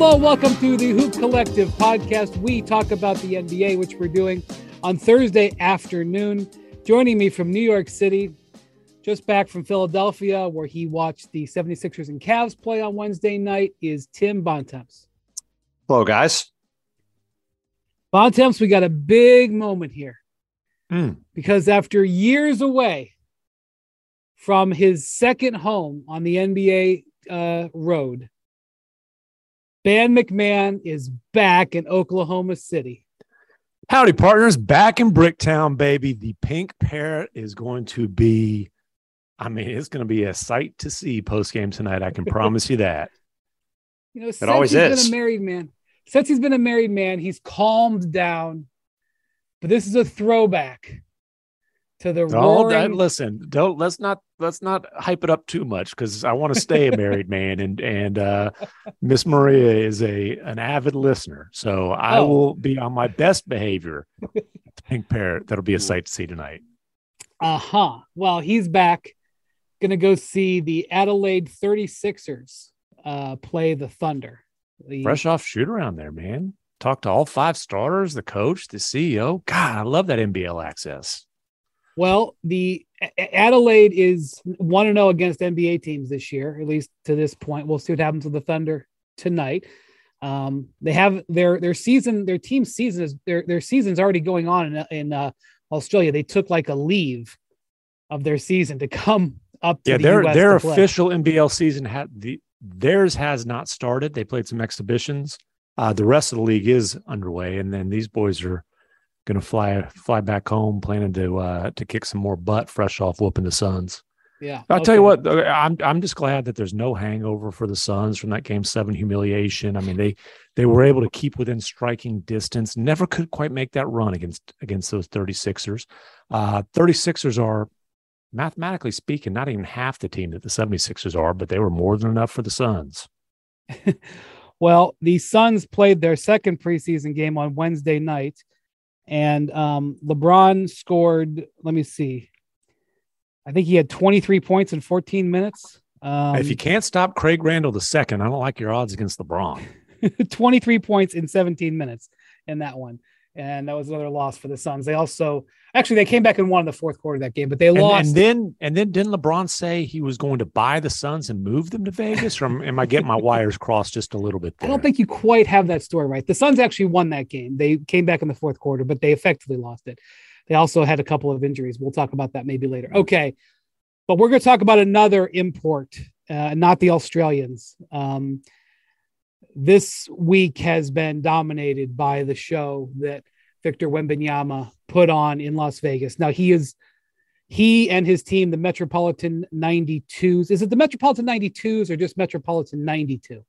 Hello, welcome to the Hoop Collective podcast. We talk about the NBA, which we're doing on Thursday afternoon. Joining me from New York City, just back from Philadelphia, where he watched the 76ers and Cavs play on Wednesday night, is Tim Bontemps. Hello, guys. Bontemps, we got a big moment here Mm. because after years away from his second home on the NBA uh, road, Ban MacMahon is back in Oklahoma City. Howdy, partners. Back in Bricktown, baby. The pink parrot is going to be, I mean, it's going to be a sight to see post game tonight. I can promise you that. You know, since always he's is. been a married man, since he's been a married man, he's calmed down. But this is a throwback to the Oh, that, listen, don't let's not let's not hype it up too much because I want to stay a married man and and uh Miss Maria is a an avid listener, so I Oh. will be on my best behavior. Pink parrot, that'll be a sight to see tonight. Uh huh. Well, he's back. To go see the Adelaide 36ers uh, play the Thunder. The, Fresh off shoot around there, man. Talk to all five starters, the coach, the CEO. God, I love that NBL access. Well, the Adelaide is 1 0 against NBA teams this year, at least to this point. We'll see what happens with the Thunder tonight. Um, they have their their season, their team season is their their season's already going on in, in uh, Australia. They took like a leave of their season to come up to Yeah, the their US their to official NBL season had the theirs has not started. They played some exhibitions. Uh, the rest of the league is underway, and then these boys are going to fly fly back home, planning to uh, to kick some more butt, fresh off whooping the Suns. Yeah, I'll tell you what, I'm I'm just glad that there's no hangover for the Suns from that game seven humiliation. I mean, they they were able to keep within striking distance, never could quite make that run against against those 36ers. Uh 36ers are mathematically speaking, not even half the team that the 76ers are, but they were more than enough for the Suns. Well, the Suns played their second preseason game on Wednesday night, and um, LeBron scored. Let me see. I think he had 23 points in 14 minutes. Um, if you can't stop Craig Randall the second, I don't like your odds against LeBron. 23 points in 17 minutes in that one, and that was another loss for the Suns. They also actually they came back and won in the fourth quarter of that game, but they And, lost. and then and then didn't LeBron say he was going to buy the Suns and move them to Vegas? Or am, I getting my wires crossed just a little bit There? I don't think you quite have that story right. The Suns actually won that game. They came back in the fourth quarter, but they effectively lost it. They also had a couple of injuries. We'll talk about that maybe later. Okay. But we're going to talk about another import, uh, not the Australians. Um, this week has been dominated by the show that Victor Wembanyama put on in Las Vegas. Now he is he and his team, the Metropolitan 92s. Is it the Metropolitan 92s or just Metropolitan 92?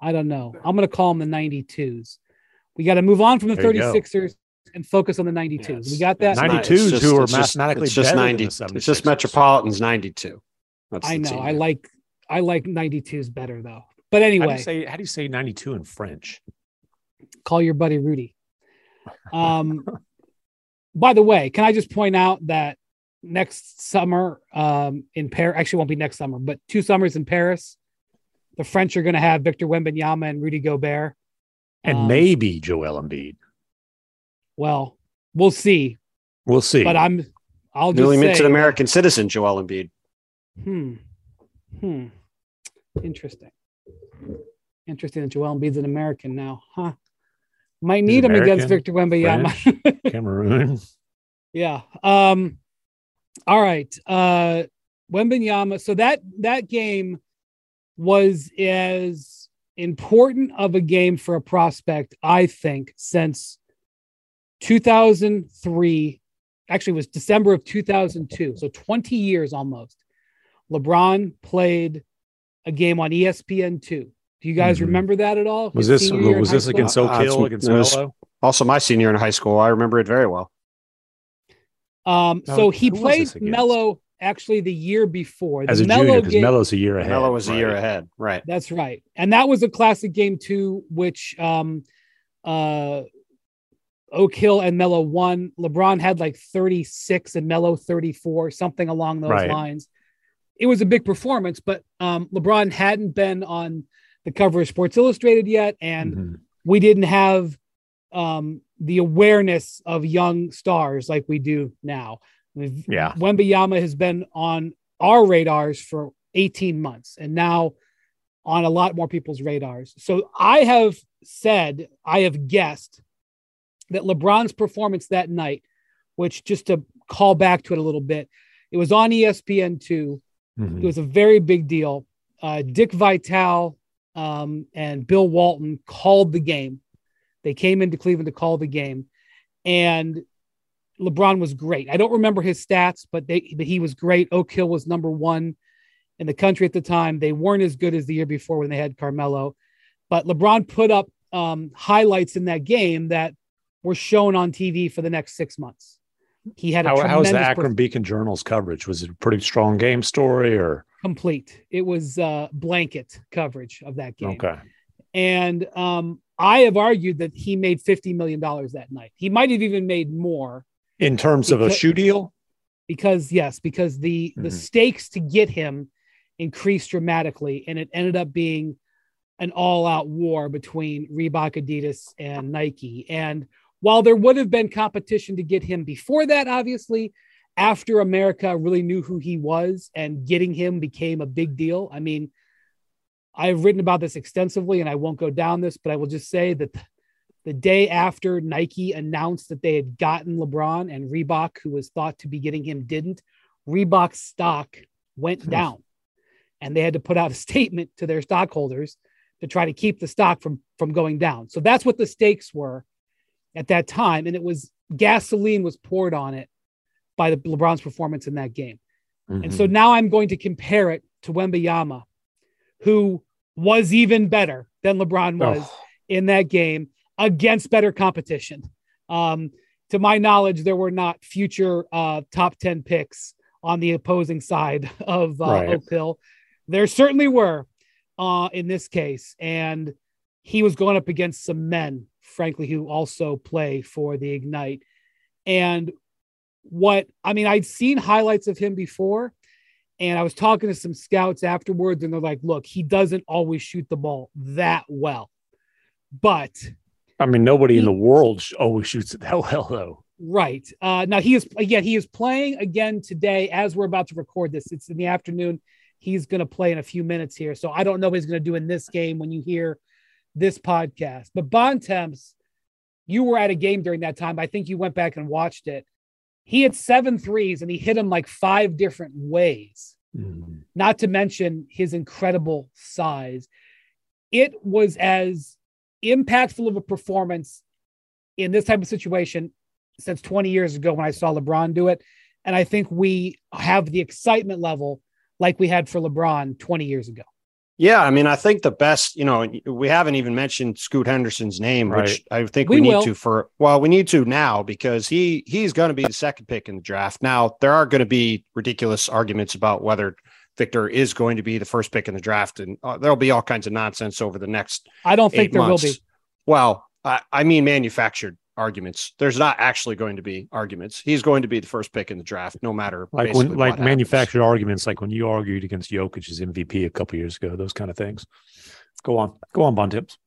I don't know. I'm going to call them the 92s. We got to move on from the There you go. 36ers and focus on the 92s. Yes. we got that. It's not- 92s just- who are it's just- mathematically it's just better than 90 the It's just Metropolitan's 92. That's I know. team. I like I like 92s better though. But How do anyway, you say how do you say 92 in French? call your buddy Rudy. Um, by the way, can I just point out that next summer um, in Paris, actually won't be next summer, but two summers in Paris, the French are going to have Victor Wembanyama and Rudy Gobert. And Um, maybe Joel Embiid. Well, we'll see. We'll see. But I'm, I'll just Newly say, minted American citizen Joel Embiid. Hmm. Hmm. Interesting. Interesting that Joel Embiid's an American now, huh? Might need him against Victor Wembanyama. Cameroon. Yeah. Um, all right. Uh Wembanyama. So that that game was as important of a game for a prospect, I think, since 2003. Actually, it was December of 2002. So 20 years almost. LeBron played a game on ESPN two. Do you guys Mhm. remember that at all? Was His this senior year was high this school? against Uh, Oak uh, Hill it's- against it was- Also, my senior in high school. I remember it very well. Um, No, so he played this? Melo actually the year before. The As a Melo junior, because game- Melo's a year ahead. Melo was a year ahead. Right. That's right. And that was a classic game too, which um uh Oak Hill and Melo won. LeBron had like 36 and Melo 34, something along those Right. lines. It was a big performance, but um LeBron hadn't been on the cover of Sports Illustrated yet, and Mhm. we didn't have um, the awareness of young stars like we do now. Yeah. Wembanyama has been on our radars for 18 months and now on a lot more people's radars. So I have said, I have guessed that LeBron's performance that night, which just to call back to it a little bit, it was on E ESPN2. Mhm. It was a very big deal. Uh, Dick Vitale um, and Bill Walton called the game. They came into Cleveland to call the game, and LeBron was great. I don't remember his stats, but they but he was great. Oak Hill was number one in the country at the time. They weren't as good as the year before when they had Carmelo, but LeBron put up um, highlights in that game that were shown on TV for the next six months. He had a How, how was the Akron Beacon Journal's coverage? Was it a pretty strong game story or complete. It was uh, blanket coverage of that game. okay? And um, I have argued that he made $50 million that night. He might have even made more In terms of a shoe deal, because, yes, because the, the Mhm. stakes to get him increased dramatically. And it ended up being an all out war between Reebok, Adidas, and Nike. And while there would have been competition to get him before that, obviously, after America really knew who he was and getting him became a big deal. I mean, I've written about this extensively and I won't go down this, but I will just say that the day after Nike announced that they had gotten LeBron and Reebok, who was thought to be getting him, didn't, Reebok's stock went down and they had to put out a statement to their stockholders to try to keep the stock from from going down. So that's what the stakes were at that time and it was gasoline was poured on it by the LeBron's performance in that game. And Mhm. so now I'm going to compare it to Wembanyama, who was even better than LeBron was Oh, in that game against better competition. Um, to my knowledge, there were not future uh, top 10 picks on the opposing side of uh, Right. Oak Hill. There certainly were uh, in this case. And he was going up against some men, frankly, who also play for the Ignite. And what I mean, I'd seen highlights of him before, and I was talking to some scouts afterwards, and they're like, look, he doesn't always shoot the ball that well. But I mean, nobody in the world always shoots it that well, though. right. Uh, now he is again, he is playing again today as we're about to record this. It's in the afternoon. He's going to play in a few minutes here. So I don't know what he's going to do in this game when you hear this podcast. But Bontemps, you were at a game during that time. I think you went back and watched it. He had seven threes and he hit them like five different ways. Mhm. not to mention his incredible size. It was as impactful of a performance in this type of situation since 20 years ago when I saw LeBron do it. And I think we have the excitement level like we had for LeBron 20 years ago. Yeah, I mean, I think the best, you know, we haven't even mentioned Scoot Henderson's name, which I think we, We need will. to for well, we need to now because he he's going to be the second pick in the draft. Now, there are going to be ridiculous arguments about whether Victor is going to be the first pick in the draft, and uh, there'll be all kinds of nonsense over the next I don't think there months. will be. Well, I, I mean, manufactured arguments. There's not actually going to be arguments. He's going to be the first pick in the draft, no matter Like basically when, what like happens. manufactured arguments, like when you argued against Jokic's MVP a couple years ago, those kind of things. Go on, go on, Bontemps.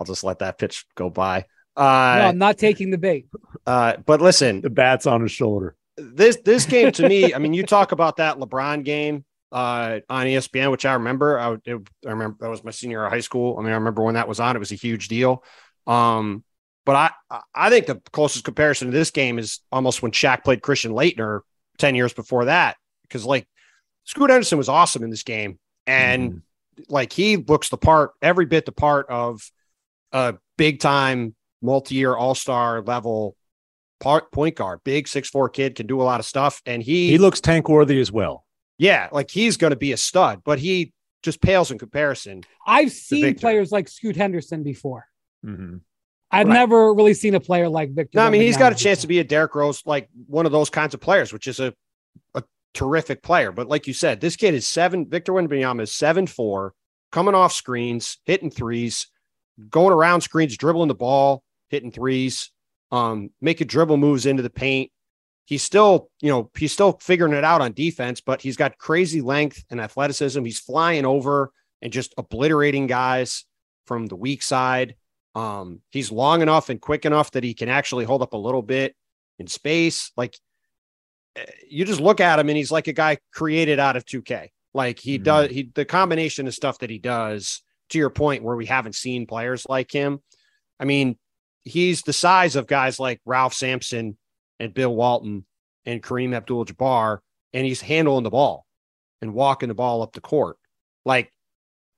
I'll just let that pitch go by. no, Uh, I'm not taking the bait. uh, but listen, The bat's on his shoulder. this this game to me, I mean, you talk about that LeBron game uh, on ESPN, which I remember. I, it, I remember that was my senior year of high school. I mean, I remember when that was on; it was a huge deal. Um, but I I think the closest comparison to this game is almost when Shaq played Christian Laettner ten years before that, because like Scoot Henderson was awesome in this game, and Mhm. like he looks the part, every bit the part of a big time multi-year all-star level part point guard, big six four kid can do a lot of stuff. And he, he looks tank worthy as well. yeah, like he's going to be a stud, but he just pales in comparison. I've seen Victor. players like Scoot Henderson before. Mhm. I've Right. never really seen a player like Victor. No, I mean he's got a chance to be a Derrick Rose, like one of those kinds of players, which is a a terrific player. But like you said, this kid is seven. Victor Wembanyama is seven four, coming off screens, hitting threes, going around screens, dribbling the ball, hitting threes, um, making dribble moves into the paint. He's still, you know, he's still figuring it out on defense, but he's got crazy length and athleticism. He's flying over and just obliterating guys from the weak side. Um, he's long enough and quick enough that he can actually hold up a little bit in space. Like eh, you just look at him and he's like a guy created out of 2K. Like he mm-hmm. does he the combination of stuff that he does to your point where we haven't seen players like him. I mean, he's the size of guys like Ralph Sampson and Bill Walton and Kareem Abdul Jabbar, and he's handling the ball and walking the ball up the court. Like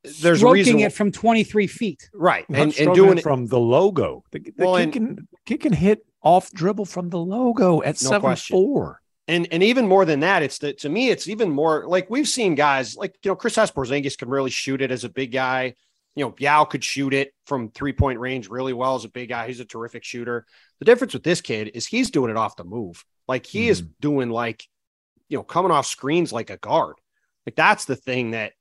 there's stroking a reason it from 23 feet, right? And, and doing it from the logo. The, the well, kick, and, can, kick can hit off dribble from the logo at no seven question. four. And and even more than that, it's that to me, it's even more like we've seen guys like you know Kristaps Porzingis can really shoot it as a big guy. You know, Yao could shoot it from three point range really well as a big guy. He's a terrific shooter. The difference with this kid is he's doing it off the move. Like he mm. is doing like, you know, coming off screens like a guard. Like that's the thing that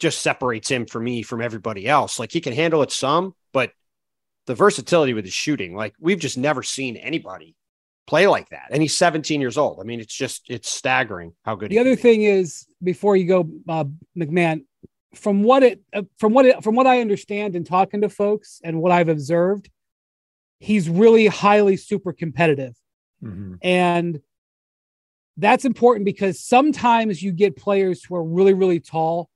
just separates him for me from everybody else. Like he can handle it some, but the versatility with his shooting, like we've just never seen anybody play like that. And he's 17 years old. I mean, it's just it's staggering how good. The other thing is, before you go, uh, MacMahon, from what it uh, from what it from what I understand in talking to folks and what I've observed, he's really highly super competitive, mm-hmm. and that's important because sometimes you get players who are really really tall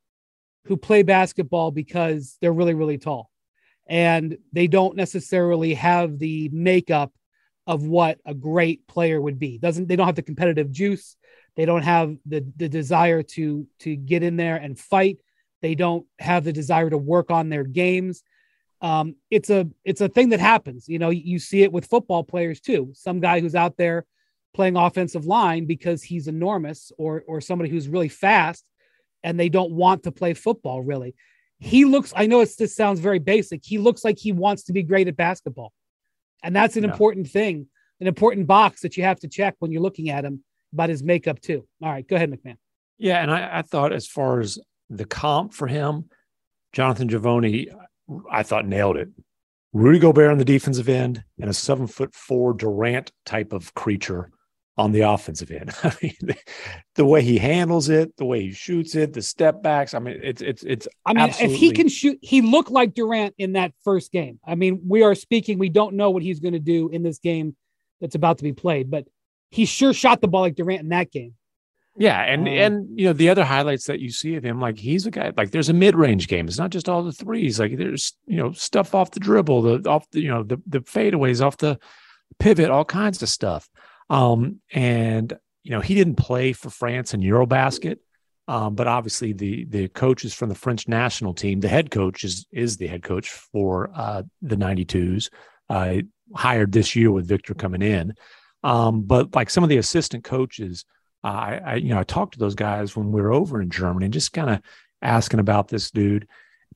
who play basketball because they're really, really tall and they don't necessarily have the makeup of what a great player would be. Doesn't they don't have the competitive juice. They don't have the the desire to to get in there and fight. They don't have the desire to work on their games. Um, it's a it's a thing that happens. You know, you see it with football players too. Some guy who's out there playing offensive line because he's enormous, or or somebody who's really fast and they don't want to play football really. He looks, I know it's, this sounds very basic. He looks like he wants to be great at basketball. And that's an yeah. important thing, an important box that you have to check when you're looking at him about his makeup too. All right, go ahead, MacMahon. Yeah. And I, I thought as far as the comp for him, Jonathan Givony, I thought nailed it. Rudy Gobert on the defensive end and a seven foot four Durant type of creature on the offensive end. I mean, the, way he handles it, the way he shoots it, the step backs. I mean, it's it's it's. I mean, absolutely... if he can shoot, he looked like Durant in that first game. I mean, we are speaking. We don't know what he's going to do in this game that's about to be played, but he sure shot the ball like Durant in that game. Yeah, and um, and you know the other highlights that you see of him, like he's a guy. Like there's a mid range game. It's not just all the threes. Like there's you know stuff off the dribble, the off the you know the the fadeaways off the pivot, all kinds of stuff. Um, and you know, he didn't play for France in Eurobasket, um, but obviously the the coach is from the French national team. The head coach is is the head coach for uh, the 92s, uh, hired this year with Victor coming in. Um, but like some of the assistant coaches, I, I you know I talked to those guys when we were over in Germany, and just kind of asking about this dude,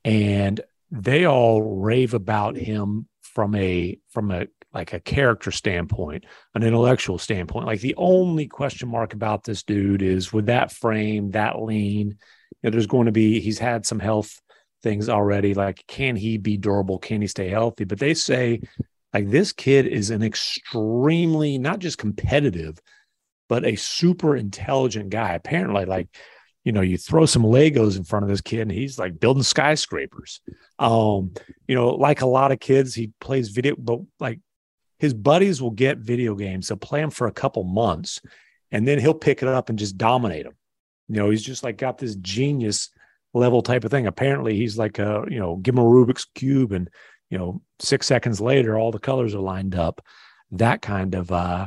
and they all rave about him from a from a like a character standpoint, an intellectual standpoint. Like the only question mark about this dude is with that frame, that lean, you know, there's going to be, he's had some health things already. Like, can he be durable? Can he stay healthy? But they say, like, this kid is an extremely, not just competitive, but a super intelligent guy. Apparently, like, you know, you throw some Legos in front of this kid and he's like building skyscrapers. Um, you know, like a lot of kids, he plays video, but like his buddies will get video games. They'll play them for a couple months and then he'll pick it up and just dominate them. You know, he's just like got this genius level type of thing. Apparently, he's like a, you know, give him a Rubik's Cube and, you know, six seconds later, all the colors are lined up. That kind of, uh,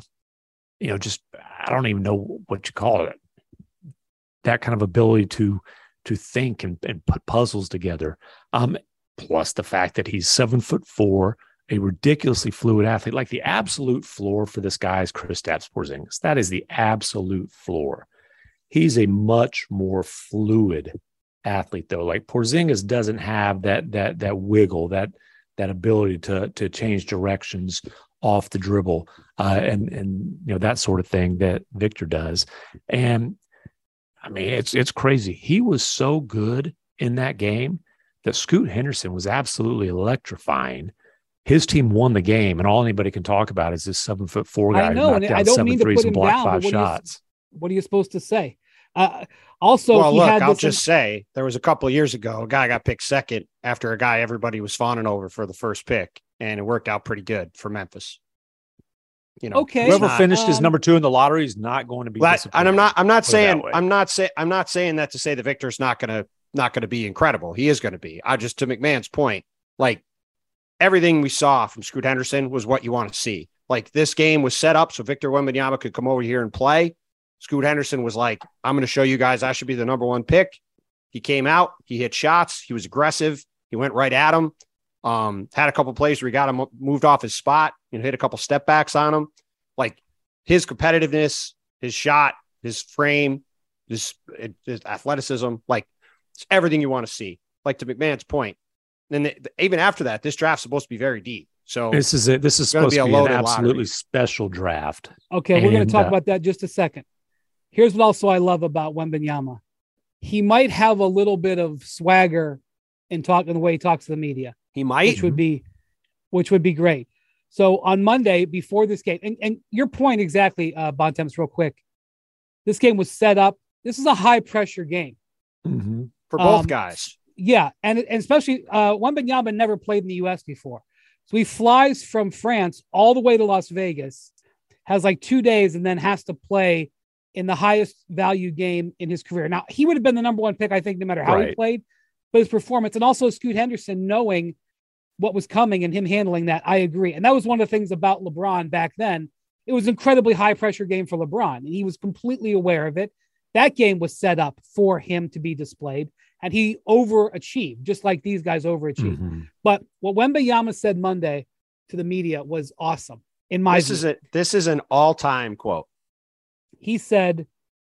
you know, just, I don't even know what you call it. That kind of ability to, to think and, and put puzzles together. Um, plus the fact that he's seven foot four, a ridiculously fluid athlete. Like the absolute floor for this guy is Kristaps Porzingis. That is the absolute floor. He's a much more fluid athlete, though. Like Porzingis doesn't have that that that wiggle, that that ability to to change directions off the dribble, uh, and and you know that sort of thing that Victor does. And I mean, it's it's crazy. He was so good in that game that Scoot Henderson was absolutely electrifying his team won the game, and all anybody can talk about is this seven foot four guy. I know, and I don't mean to put him down. Five what shots. You, what are you supposed to say? Uh, also, well, he look, had I'll this- just say there was a couple of years ago, a guy got picked second after a guy everybody was fawning over for the first pick, and it worked out pretty good for Memphis. You know, Okay. Whoever not- finished as um, number two in the lottery is not going to be. But- disappointed. and I'm not I'm not Put it that saying. I'm not saying I'm not saying that to say that Victor's not gonna not gonna be incredible. He is gonna be. I just to MacMahon's point, like everything we saw from Scoot Henderson was what you want to see. Like this game was set up so Victor Wembanyama could come over here and play. Scoot Henderson was like, I'm gonna show you guys I should be the number one pick. He came out, he hit shots, he was aggressive, he went right at him. Um, had a couple plays where he got him moved off his spot, you know, hit a couple step backs on him. Like his competitiveness, his shot, his frame, his, his athleticism, like it's everything you want to see. Like to MacMahon's point. And the, even after that, this draft's supposed to be very deep. So This is it. This is It's gonna supposed be to a be an absolutely lottery. special draft. Okay, we're going to talk uh, about that just a second. Here's what also I love about Wembanyama. He might have a little bit of swagger in talking the way he talks to the media, he might. which would be which would be great. So on Monday before this game, and, and your point exactly, uh Bontemps, real quick. This game was set up. This is a high pressure game. Mhm. for both um, guys. Yeah, and, and especially uh Wembanyama never played in the US before. So he flies from France all the way to Las Vegas, has like two days, and then has to play in the highest value game in his career. Now he would have been the number one pick, I think, no matter how he played, but his performance and also Scoot Henderson knowing what was coming and him handling that, I agree. And that was one of the things about LeBron back then. It was an incredibly high pressure game for LeBron, and he was completely aware of it. That game was set up for him to be displayed, and he overachieved, just like these guys overachieved. Mhm. But what Wembanyama said Monday to the media was awesome. In my This view. is a this is an all-time quote. he said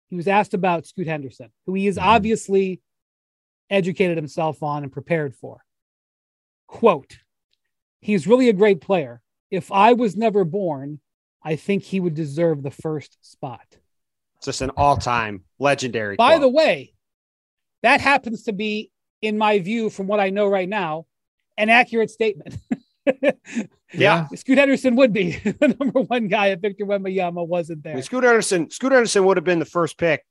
he was asked about Scoot Henderson, who he has Mhm. obviously educated himself on and prepared for. Quote, he's really a great player. If I was never born, I think he would deserve the first spot. It's just an all-time legendary. By quote. the way, that happens to be, in my view, from what I know right now, an accurate statement. yeah. Scoot Henderson would be the number one guy if Victor Wembanyama wasn't I there. mean, Scoot Henderson, Scoot Henderson would have been the first pick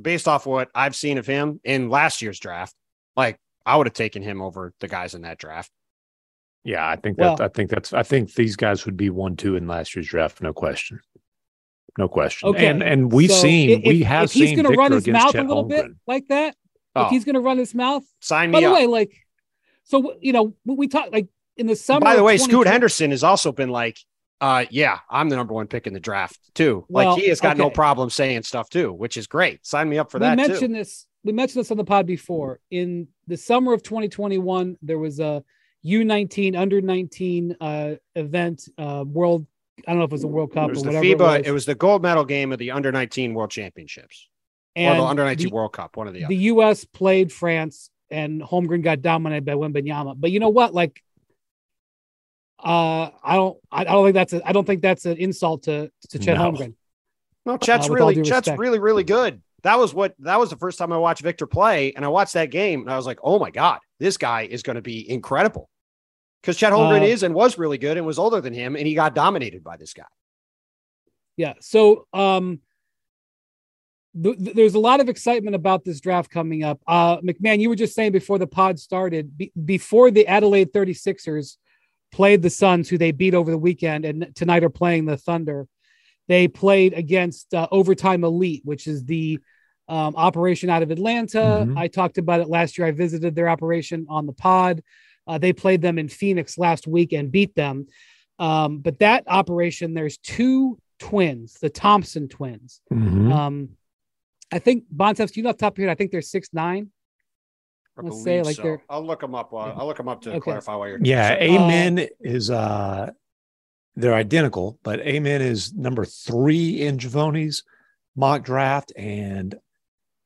based off what I've seen of him in last year's draft. Like I would have taken him over the guys in that draft. Yeah, I think that Well- I think that's I think these guys would be one two in last year's draft, no question. No question. Okay, And and we've So seen if- we have if he's seen going to Victor run his mouth Chet a little bit like that. Oh, If he's going to run his mouth. sign me. Up by the up. way, like, so you know, we, we talked like in the summer. By the way, 2020 Scoot Henderson has also been like, uh, yeah, I'm the number one pick in the draft too. Well, like he has got no problem saying stuff too, which is great. Sign me up for that. we mentioned too. this. We mentioned this on the pod before. In the summer of 2021, there was a U19 under 19 uh, event, uh, World. I don't know if it was a World Cup or whatever. FIBA. it was. It was the gold medal game of the under 19 World Championships or the under 19 World Cup. One of the, the. U.S. played France, and Holmgren got dominated by Wembanyama. But you know what? Like, uh, I don't, I don't think that's a, I don't think that's an insult to to Chet No. Holmgren. No, Chet's Uh, really due Chet's respect. really really good. That was what that was the first time I watched Victor play, and I watched that game, and I was like, oh my god, this guy is going to be incredible. Because Chet Holmgren Uh, is and was really good and was older than him, and he got dominated by this guy. Yeah. So, um, th- th- there's a lot of excitement about this draft coming up. Uh, McMahon, you were just saying before the pod started, be- before the Adelaide 36ers played the Suns, who they beat over the weekend, and tonight are playing the Thunder. They played against uh, Overtime Elite, which is the um, operation out of Atlanta. Mhm. I talked about it last year. I visited their operation on the pod. Uh, they played them in Phoenix last week and beat them. Um, but that operation, there's two twins, the Thompson twins. Mhm. Um, I think Bontemps, you know off top here, I think they're six nine. I Let's say like so. they're. I'll look them up. Uh, I'll look them up to Okay. clarify why you're. Yeah, saying. Amen is uh they're identical, but Amen is number three in Givony's mock draft, and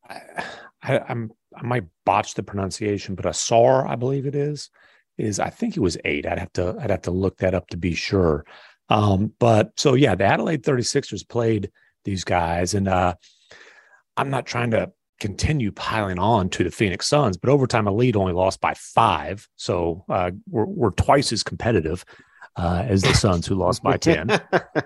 I, I, I'm I might botch the pronunciation, but Ausar, I believe it is, is I think it was eight. I'd have to I'd have to look that up to be sure. Um, but so yeah, the Adelaide 36ers played these guys, and uh I'm not trying to continue piling on to the Phoenix Suns, but overtime elite only lost by five. So uh, we're, we're twice as competitive uh, as the Suns, who lost by 10.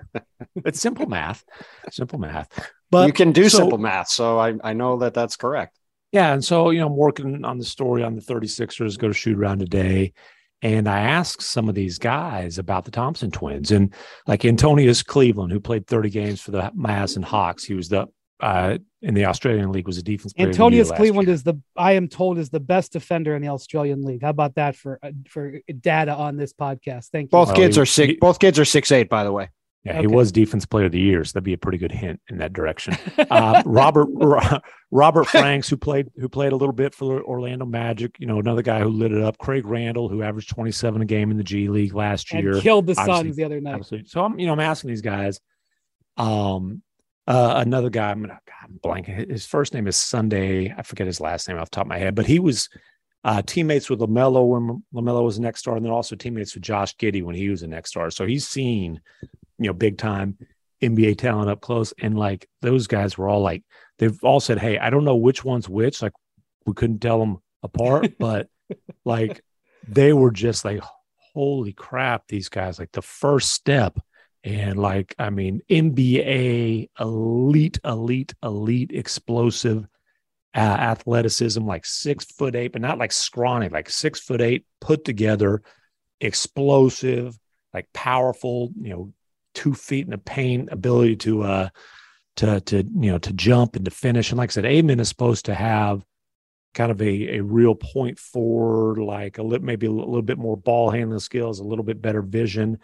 it's simple math, simple math. But you can do so- simple math, so I, I know that that's correct. Yeah. And so, you know, I'm working on the story on the 36ers, go to shoot around today. And I asked some of these guys about the Thompson twins and like Antonius Cleveland, who played 30 games for the Mavs and Hawks. He was the, uh, in the Australian League was a defense player. of the year Antonius Cleveland year. is the I am told is the best defender in the Australian League. How about that for uh, for data on this podcast? Thank you. Both Well, kids he- are six. he- both kids are six eight, by the way. Yeah, he was defense player of the year, so that'd be a pretty good hint in that direction. Uh, Robert Robert Franks, who played who played a little bit for the Orlando Magic, you know, another guy who lit it up. Craig Randall, who averaged 27 a game in the G League last and year. killed the Suns the other night. Absolutely. So I'm, you know, I'm asking these guys. Um, uh, another guy, I'm gonna, God, I'm blanking. His first name is Sunday. I forget his last name off the top of my head, but he was uh, teammates with LaMelo when LaMelo was a next star, and then also teammates with Josh Giddey when he was a next star. So he's seen, you know, big time NBA talent up close, and like those guys were all like, they've all said, "Hey, I don't know which one's which." Like we couldn't tell them apart, but like they were just like, "Holy crap!" These guys, like the first step and like i mean nba elite elite elite explosive uh, athleticism like six foot eight but not like scrawny like six foot eight put together explosive like powerful you know two feet in the paint ability to uh to to you know to jump and to finish. And like i said amen is supposed to have kind of a, a real point forward like a little maybe a little bit more ball handling skills a little bit better vision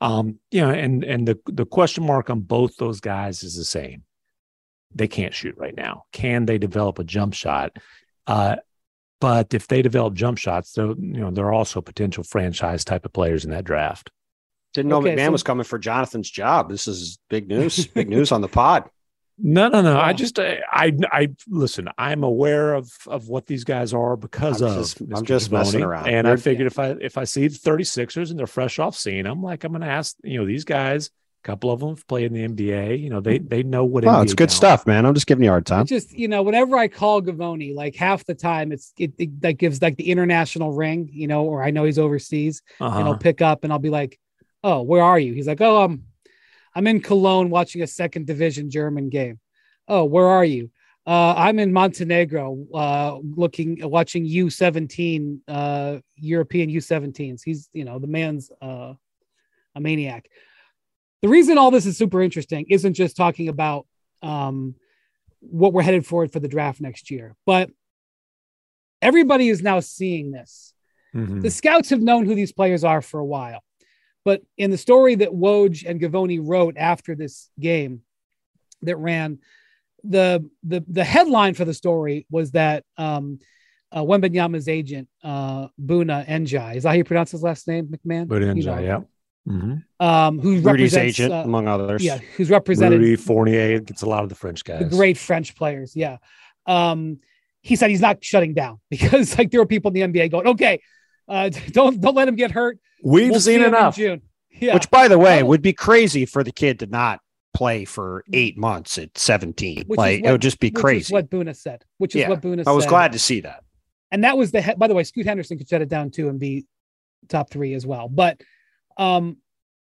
um, you know, and and the the question mark on both those guys is the same. They can't shoot right now. Can they develop a jump shot? Uh, but if they develop jump shots, they're you know they're also potential franchise type of players in that draft. Didn't know Okay, MacMahon so- was coming for Jonathan's job. This is big news. big news on the pod. No, no, no. I just I, I I listen. I'm aware of of what these guys are because I'm of just- I'm Mr. just messing around. And I You're- figured if I if I see the 36ers and they're fresh off seeing them, like I'm going to ask you know these guys. A couple of them have played in the NBA. You know they they know what. Oh, NBA it's good talent- stuff, man. I'm just giving you a hard I time. just you know whenever I call Givony, like half the time it's it, it that gives like the international ring, you know, or I know he's overseas, Uh-huh. and I'll pick up and I'll be like, "Oh, where are you?" He's like, "Oh, I'm I'm in Cologne watching a second division German game." Oh, where are you? Uh, I'm in Montenegro, uh, looking watching U17 uh, European U17s. He's you know the man's uh, a maniac. The reason all this is super interesting isn't just talking about um, what we're headed forward for the draft next year, but everybody is now seeing this. Mhm. The scouts have known who these players are for a while. But in the story that Woj and Givony wrote after this game that ran, the the the headline for the story was that um uh, Wembanyama's agent, uh, Bouna Ndiaye, is that how you pronounce his last name, MacMahon? But You know, yeah. Mhm. Um, who Rudy's agent, uh, among others. yeah, who's represented Rudy Fournier gets a lot of the French guys. the great French players. Yeah. Um, he said he's not shutting down because like there were people in the NBA going, okay, uh, don't don't let him get hurt. We've We'll see seen in enough. June. Yeah. Which, by the way, Oh. would be crazy for the kid to not play for eight months at 17. Which like, what- it would just be which is crazy. what Bouna said. Which is Yeah, what Bouna said. I was glad to see that. and that was the he- by the way, Scoot Henderson could shut it down too and be top three as well. But um,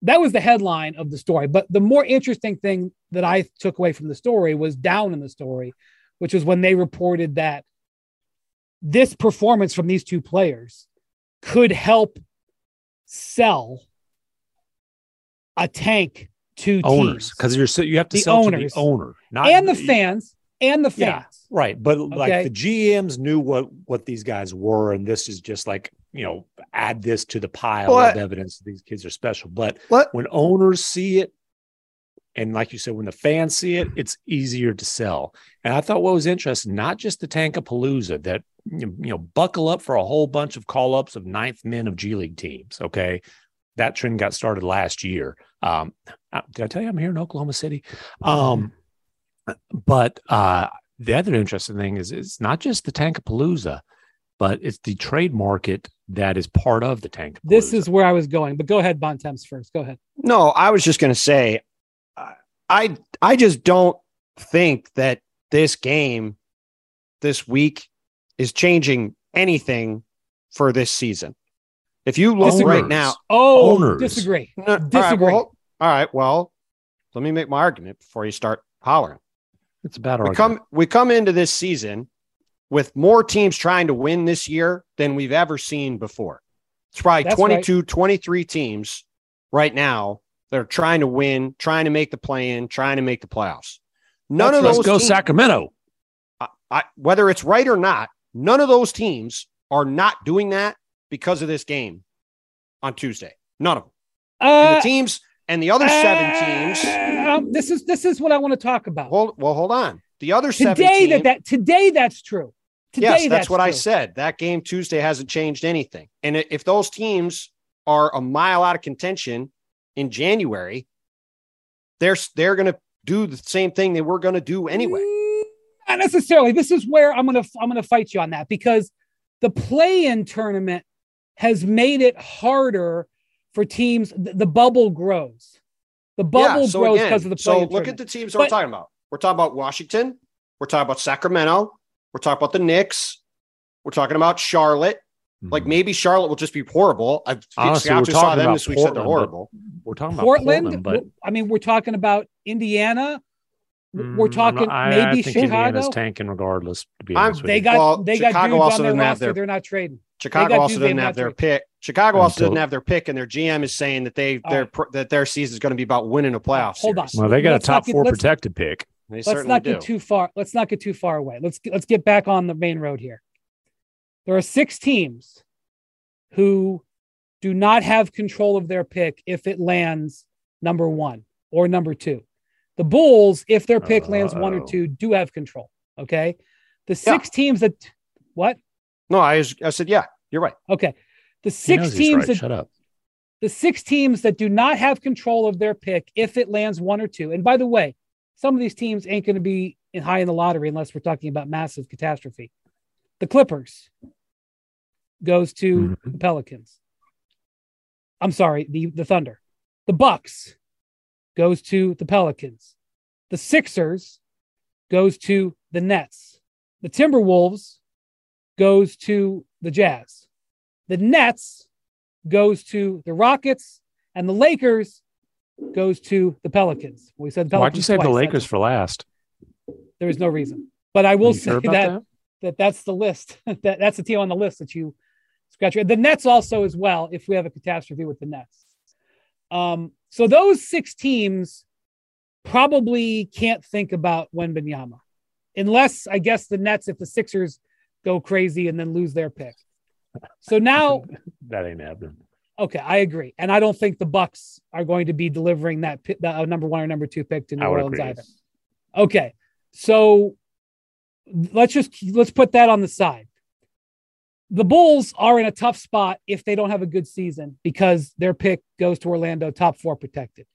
that was the headline of the story. But the more interesting thing that I took away from the story was down in the story, which was when they reported that this performance from these two players could help sell a tank to Owners, because you're so you have to The sell owners. to the owner, not and the fans and the Yeah. fans. Right, but like the GMs knew what what these guys were, and this is just like you know add this to the pile Well, of evidence that these kids are special. But What? when owners see it, and like you said, when the fans see it, it's easier to sell. And I thought what was interesting, not just the Tankapalooza, that you know buckle up for a whole bunch of call ups of ninth men of G League teams. Okay, that trend got started last year. Um, uh, did I tell you I'm here in Oklahoma City? Um, but uh, the other interesting thing is it's not just the Tankapalooza, but it's the trade market that is part of the Tankapalooza. This is where I was going. But go ahead, Bontemps first. Go ahead. No, I was just going to say, I- I I just don't think that this game this week is changing anything for this season. If you look Disagree. right now, Oh, Owners. disagree. No, all right, well, all right, well, let me make my argument before you start hollering. It's a bad we argument. come we come into this season with more teams trying to win this year than we've ever seen before. It's probably That's 22, 23 teams right now that are trying to win, trying to make the play in, trying to make the playoffs. None That's of those Let's go teams, Sacramento. I, I, whether it's right or not, none of those teams are not doing that because of this game on Tuesday. None of them. And Uh, the teams and the other seven teams. um, this is this is what I want to talk about. Hold, well, hold on. The other seven today teams, that that today that's true. Today yes, that's, what I said. That game Tuesday hasn't changed anything. And if those teams are a mile out of contention in January, they're they're going to do the same thing they were going to do anyway. Not necessarily. This is where I'm gonna I'm gonna fight you on that because the play-in tournament has made it harder for teams. The, the bubble grows. The bubble Yeah, so grows because of the so play-in look tournament. at the teams that we're talking about. We're talking about Washington. We're talking about Sacramento. We're talking about the Knicks. We're talking about Charlotte. Like Mhm. maybe Charlotte will just be horrible. I've Honestly, we're who saw them about this week said they're horrible. we're talking about Portland, Portland, but I mean, we're talking about Indiana. Mm, we're talking not- I- maybe I think Chicago. Indiana's tanking regardless. To be I'm- honest with They got Well, they got Chicago dudes also on their doesn't have roster. their- They're not trading. Chicago also Tuesday doesn't have their to- pick. Chicago also Until- doesn't have their pick, and their GM is saying that they All their right. that their season is going to be about winning a playoff. Hold on. well, they got Let's a top get- four protected pick. They let's certainly not do. get too far. Let's not get too far away. Let's let's get back on the main road here. There are six teams who do not have control of their pick if it lands number one or number two. The Bulls, if their pick lands one or Oh. two, do have control. Okay. The six teams that what? no, I, was- I said, yeah, you're right. Okay. The six teams right. that Shut up. the six teams that do not have control of their pick if it lands one or two. And by the way, some of these teams ain't going to be in high in the lottery unless we're talking about massive catastrophe. The Clippers goes to Mhm. the Pelicans. I'm sorry, the the Thunder. The Bucks goes to the Pelicans. The Sixers goes to the Nets. The Timberwolves goes to the Jazz. The Nets goes to the Rockets, and the Lakers goes to the Pelicans. We said Pelicans Why'd you save the. Lakers for last? There is no reason, but I will say sure about that, that that's the list. that that's the team on the list that you scratch. The Nets also as well. If we have a catastrophe with the Nets, um, so those six teams probably can't think about Wembanyama, unless I guess the Nets, if the Sixers go crazy and then lose their pick. So now That ain't happening. Okay, I agree, and I don't think the Bucks are going to be delivering that, pi- that uh, number one or number two pick to New Orleans either. Okay, so let's just let's put that on the side. The Bulls are in a tough spot if they don't have a good season because their pick goes to Orlando, top four protected.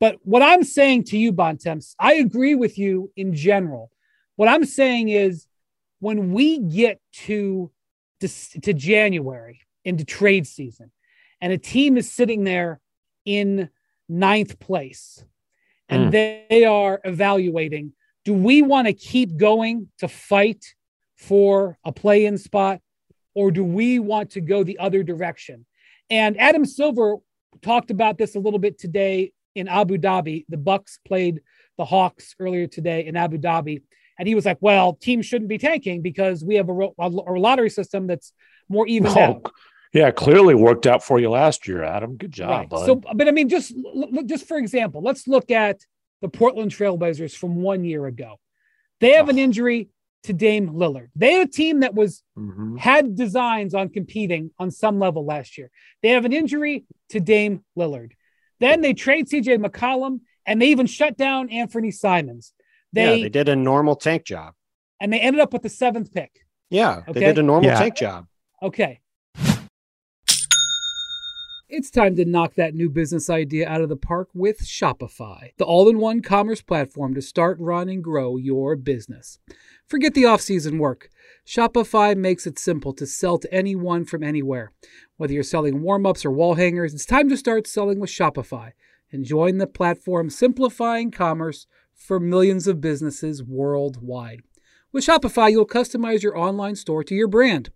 But what I'm saying to you, Bontemps, I agree with you in general. What I'm saying is when we get to Dec- to January into trade season, and a team is sitting there in ninth place and Mm. they are evaluating do we want to keep going to fight for a play in spot or do we want to go the other direction and adam silver talked about this a little bit today in abu dhabi the bucks played the hawks earlier today in abu dhabi and he was like well teams shouldn't be tanking because we have a, ro- a lottery system that's more evened Oh, yeah, clearly worked out for you last year, Adam. Good job, Right. bud. So, but I mean, just look, just for example, let's look at the Portland Trailblazers from one year ago. They have an Oh. injury to Dame Lillard. They had a team that was Mhm. had designs on competing on some level last year. They have an injury to Dame Lillard. Then they trade CJ McCollum and they even shut down Anthony Simons. They, yeah, they did a normal tank job. and they ended up with the seventh pick. Yeah, Okay. they did a normal Yeah. tank job. Okay. It's time to knock that new business idea out of the park with Shopify, the all in one commerce platform to start, run, and grow your business. Forget the off season work. Shopify makes it simple to sell to anyone from anywhere. Whether you're selling warm ups or wall hangers, it's time to start selling with Shopify and join the platform simplifying commerce for millions of businesses worldwide. With Shopify, you'll customize your online store to your brand.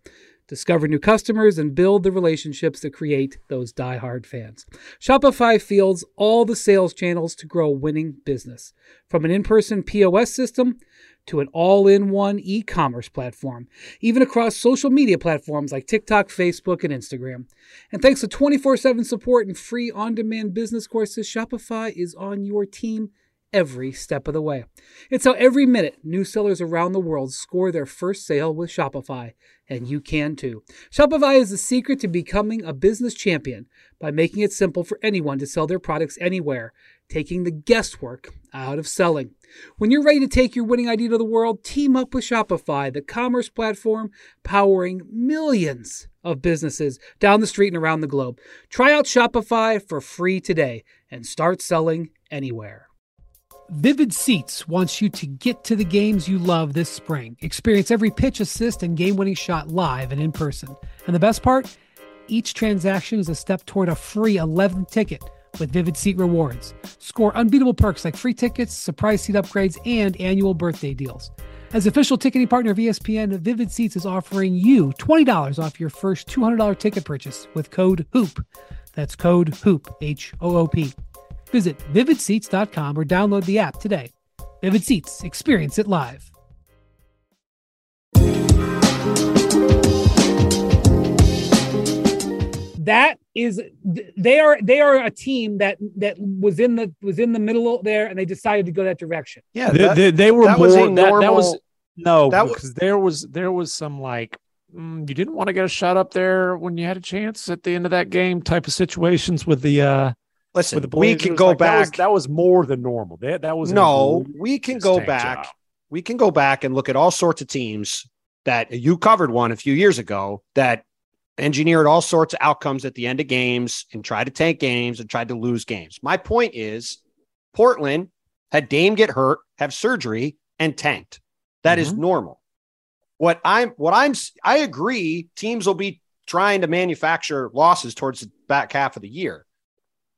discover new customers, and build the relationships that create those die-hard fans. Shopify fields all the sales channels to grow a winning business. From an in person POS system to an all in one e commerce platform, even across social media platforms like TikTok, Facebook, and Instagram. And thanks to 24 7 support and free on demand business courses, Shopify is on your team every step of the way. It's how every minute new sellers around the world score their first sale with Shopify, and you can too. Shopify is the secret to becoming a business champion by making it simple for anyone to sell their products anywhere, taking the guesswork out of selling. When you're ready to take your winning idea to the world, team up with Shopify, the commerce platform powering millions of businesses down the street and around the globe. Try out Shopify for free today and start selling anywhere. Vivid Seats wants you to get to the games you love this spring. Experience every pitch, assist, and game winning shot live and in person. And the best part? Each transaction is a step toward a free 11th ticket with Vivid Seat rewards. Score unbeatable perks like free tickets, surprise seat upgrades, and annual birthday deals. As official ticketing partner of ESPN, Vivid Seats is offering you $20 off your first $200 ticket purchase with code HOOP. That's code HOOP, H O O P. Visit vividseats.com or download the app today. Vivid Seats, experience it live. That is they are they are a team that that was in the was in the middle there and they decided to go that direction. Yeah, they, that- they, they were that more was a that, that was no that was- there was there was some like mm, you didn't want to get a shot up there when you had a chance at the end of that game type of situations with the uh Listen, with the we can go Like, that was, back. that was more than normal. That that was no, we can go back. job. We can go back and look at all sorts of teams that you covered one a few years ago that engineered all sorts of outcomes at the end of games and tried to tank games and tried to lose games. My point is Portland had Dame get hurt, have surgery, and tanked. That is Mhm. normal. What I'm what I'm I agree teams will be trying to manufacture losses towards the back half of the year.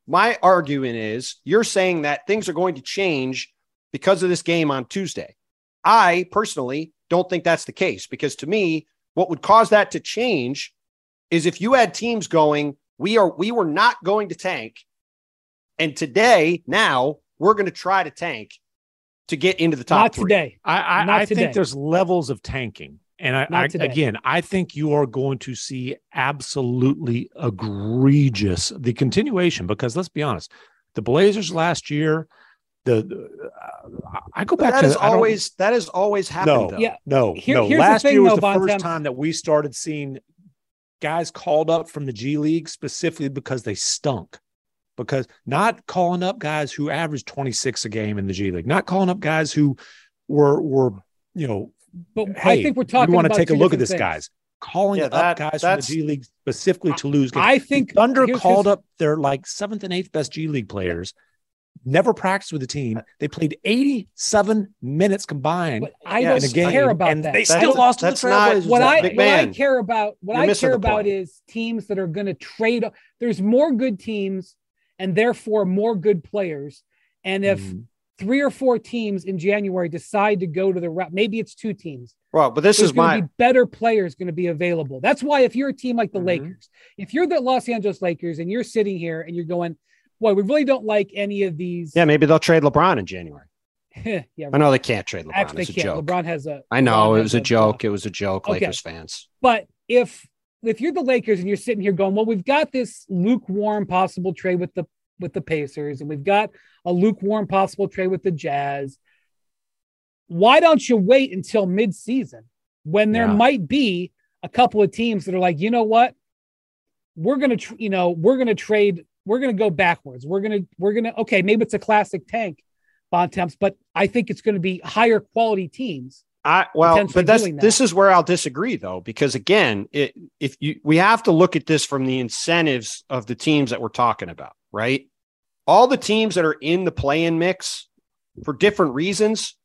My argument is you're saying that things are going to change because of this game on Tuesday. I personally don't think that's the case because to me, what would cause that to change is if you had teams going, we are we were not going to tank, and today now we're going to try to tank to get into the top Not three. today. I I, Not I today. think there's levels of tanking. And I, I again, I think you are going to see absolutely egregious the continuation because let's be honest, the Blazers last year, the, the- uh, I go back that to is I don't- always that has always happened. No. though. Yeah. No, Here- no. here's the Last thing, year was though, the Von first time that we started seeing guys called up from the G League specifically because they stunk. Because not calling up guys who averaged 26 a game in the G League, not calling up guys who were were you know, But hey, I think we're talking we want to take a look at different this, things. guys. Calling Yeah, up guys from the G League specifically to lose games. I think Thunder here's- called here's- up their like seventh and eighth best G League players. Never practiced with the team. They played 87 minutes combined But I Yes, don't a game, care about and that. they That's- still lost to the Trailblazers. what I what I care about what You're I care about is teams that are going to trade. There's more good teams and therefore more good players. And if Mhm. three or four teams in January decide to go to the route, maybe it's two teams. Well, but this There's is going my to be better players going to be available. That's why if you're a team like the Mhm. Lakers, if you're the Los Angeles Lakers and you're sitting here and you're going, boy, we really don't like any of these. yeah. Maybe they'll trade LeBron in January. yeah. I know they can't trade LeBron. Actually, it's they a can't. joke. LeBron has a. I know LeBron it was a joke. It was a joke, Okay. Lakers fans. But if if you're the Lakers and you're sitting here going, well, we've got this lukewarm possible trade with the with the Pacers, and we've got a lukewarm possible trade with the Jazz. Why don't you wait until midseason when there Yeah. might be a couple of teams that are like, you know what, we're gonna, tr- you know, we're gonna trade, we're gonna go backwards. We're gonna, we're gonna, okay, maybe it's a classic tank, Bontemps, but I think it's going to be higher quality teams. I well, but that's that. this is where I'll disagree though, because again, it, if you we have to look at this from the incentives of the teams that we're talking about, right? All the teams that are in the play-in mix for different reasons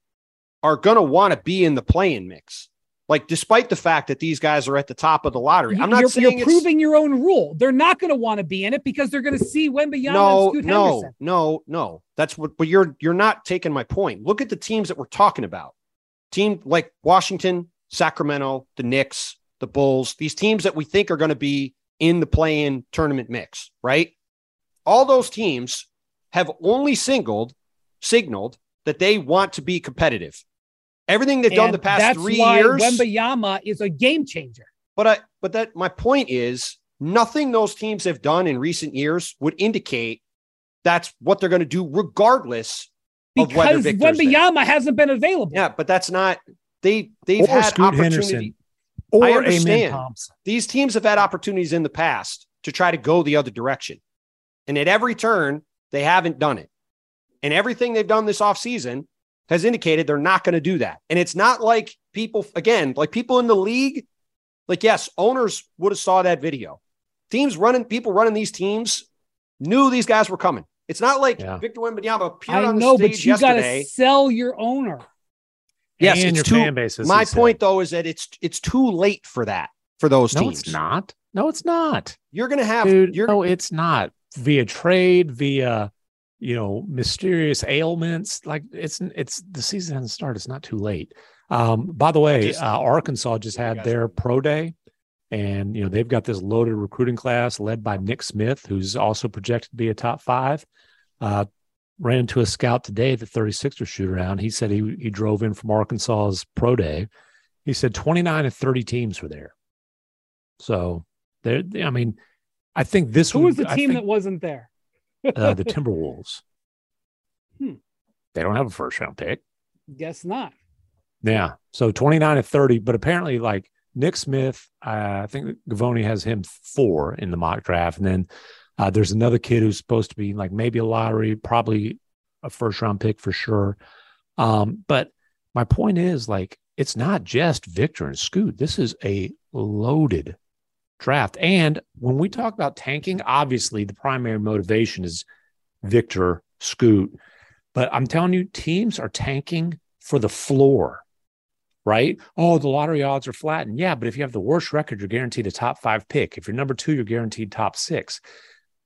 are going to want to be in the play-in mix. Like, despite the fact that these guys are at the top of the lottery, I'm not you're, saying you're proving your own rule. They're not going to want to be in it because they're going to see Wembanyama no, and Scoot no, Henderson. no, no. That's what. But you're you're not taking my point. Look at the teams that we're talking about. Team like Washington, Sacramento, the Knicks, the Bulls, these teams that we think are going to be in the play in tournament mix, right? All those teams have only singled, signaled that they want to be competitive. Everything they've done the past that's three why years. Wembanyama is a game changer. But I but that my point is nothing those teams have done in recent years would indicate that's what they're going to do regardless of whether Because Victor's there. Wembanyama hasn't been available. Yeah, but that's not they they've Or had Scoot opportunity. Henderson. Or I understand. These teams have had opportunities in the past to try to go the other direction. And at every turn, they haven't done it. And everything they've done this offseason has indicated they're not going to do that. And it's not like people, again, like people in the league, like, yes, owners would have saw that video. Teams running, people running these teams knew these guys were coming. It's not like Yeah. Victor Wembanyama appeared I on the know, stage but you got yesterday. to sell your owner. Yes, and it's your too- fan base. My he said. point though is that it's it's too late for that for those No, teams. it's not. No, it's not. You're going to have Dude, you're no, it's not. Via trade, via you know, mysterious ailments. Like it's it's the season hasn't started. It's not too late. Um, by the way, just- uh, Arkansas just had their pro day, and you know they've got this loaded recruiting class led by Nick Smith, who's also projected to be a top five. Uh, ran into a scout today at the 36er shoot around. He said he he drove in from Arkansas's pro day. He said 29 and 30 teams were there. So there, I mean, I think this Who was the team think, that wasn't there? Uh, the Timberwolves. Hmm. They don't have a first round pick. Guess not. Yeah. So 29 and 30, but apparently, like Nick Smith, uh, I think Givony has him four in the mock draft. And then uh, there's another kid who's supposed to be like maybe a lottery, probably a first round pick for sure. Um, but my point is, like, it's not just Victor and Scoot. This is a loaded draft. And when we talk about tanking, obviously the primary motivation is Victor, Scoot. But I'm telling you, teams are tanking for the floor, right? Oh, the lottery odds are flattened. Yeah, but if you have the worst record, you're guaranteed a top five pick. If you're number two, you're guaranteed top six.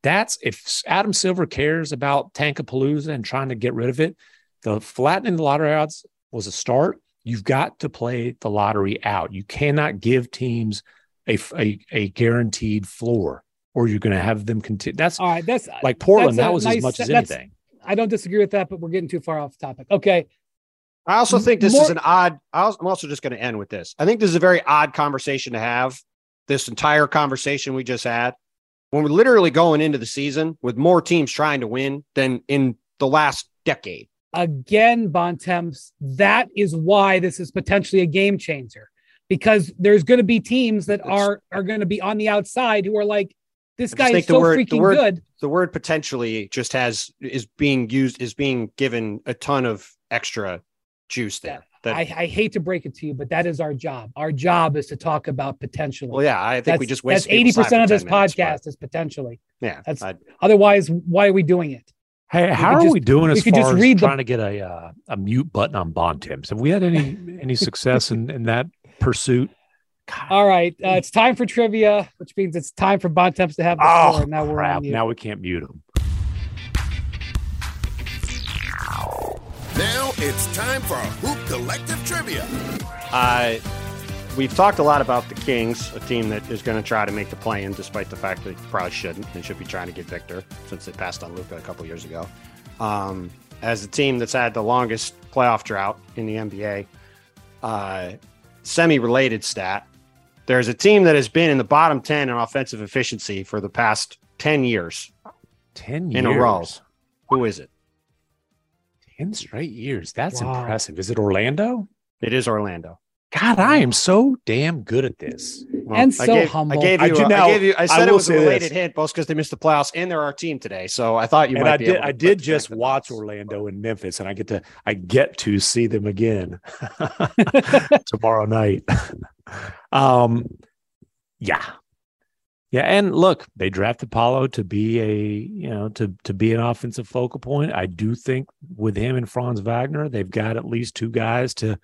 That's if Adam Silver cares about Tankapalooza and trying to get rid of it, the flattening the lottery odds was a start. You've got to play the lottery out. You cannot give teams a, a, a guaranteed floor or you're going to have them continue. That's All right, that's like Portland. that's That was nice- as much as anything. I don't disagree with that, but we're getting too far off topic. Okay, I also think this More- is an odd. I als- I'm also just going to end with this. I think this is a very odd conversation to have. This entire conversation we just had, when we're literally going into the season with more teams trying to win than in the last decade. again, Bontemps, that is why this is potentially a game changer because there's going to be teams that That's- are are going to be on the outside who are like, this guy is think the so word- the freaking word- good. The word potentially just has is being used is being given a ton of extra juice there. That I, I hate to break it to you, but that is our job. Our job is to talk about potentially. well, yeah, I think that's, we just that's wasted eighty percent of this 10 minutes, but podcast is potentially. Yeah, That's- I- Otherwise, why are we doing it? Hey, how are just- we doing we as could far just as read the- trying to get a uh, a mute button on Bontemps? Have we had any any success in, in that pursuit? God. All right, uh, it's time for trivia, which means it's time for Bontemps to have the Oh, floor. Now we're crap. on mute. Now we can't mute him. Now it's time for Hoop Collective Trivia. Uh, we've talked a lot about the Kings, a team that is going to try to make the play in, despite the fact that they probably shouldn't. They should be trying to get Victor since they passed on Luka a couple years ago. Um, as a team that's had the longest playoff drought in the NBA, uh, semi-related stat. There's a team that has been in the bottom ten in offensive efficiency for the past ten years. Ten years In a row. Who is it? Ten straight years. That's Wow. impressive. Is it Orlando? It is Orlando. God, I am so damn good at this. Well, And I so gave, humble. I gave I you. do I now- gave you. I I said it was a say this. related hint, both because they missed the playoffs and they're our team today. So I thought you and might I be did. able to I did just watch. Orlando and Memphis, and I get to. I get to see them again tomorrow night. um, yeah, yeah, and look, they drafted Paolo to be a you know to to be an offensive focal point. I do think with him and Franz Wagner, they've got at least two guys to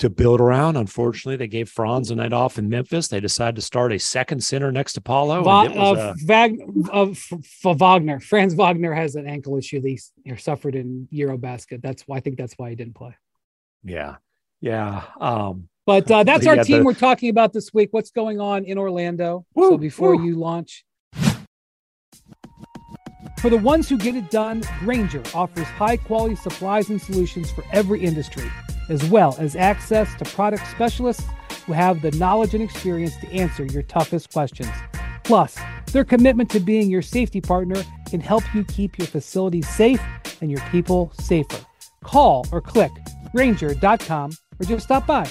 to build around. Unfortunately, they gave Franz a night off in Memphis. They decided to start a second center next to Paolo. Va- and it was, uh, Vag- uh, f- f- Wagner, Franz Wagner has an ankle issue that or suffered in Eurobasket. That's why I think that's why he didn't play. yeah, yeah. Um, But uh, that's our Yeah, team the- we're talking about this week. What's going on in Orlando? so before woo. you launch. For the ones who get it done, Grainger offers high quality supplies and solutions for every industry, as well as access to product specialists who have the knowledge and experience to answer your toughest questions. Plus, their commitment to being your safety partner can help you keep your facilities safe and your people safer. Call or click grainger.com or just stop by.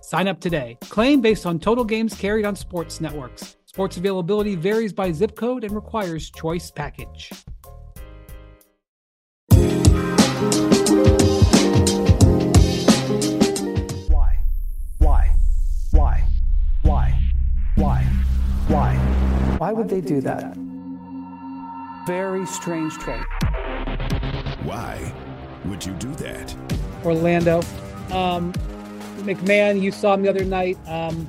Sign up today. Claim based on total games carried on sports networks. Sports availability varies by zip code and requires choice package. Why? Why? Why? Why? Why? Why? Why would they do that? Very strange trade. Why would you do that? Orlando. Um, MacMahon, you saw him the other night. Um,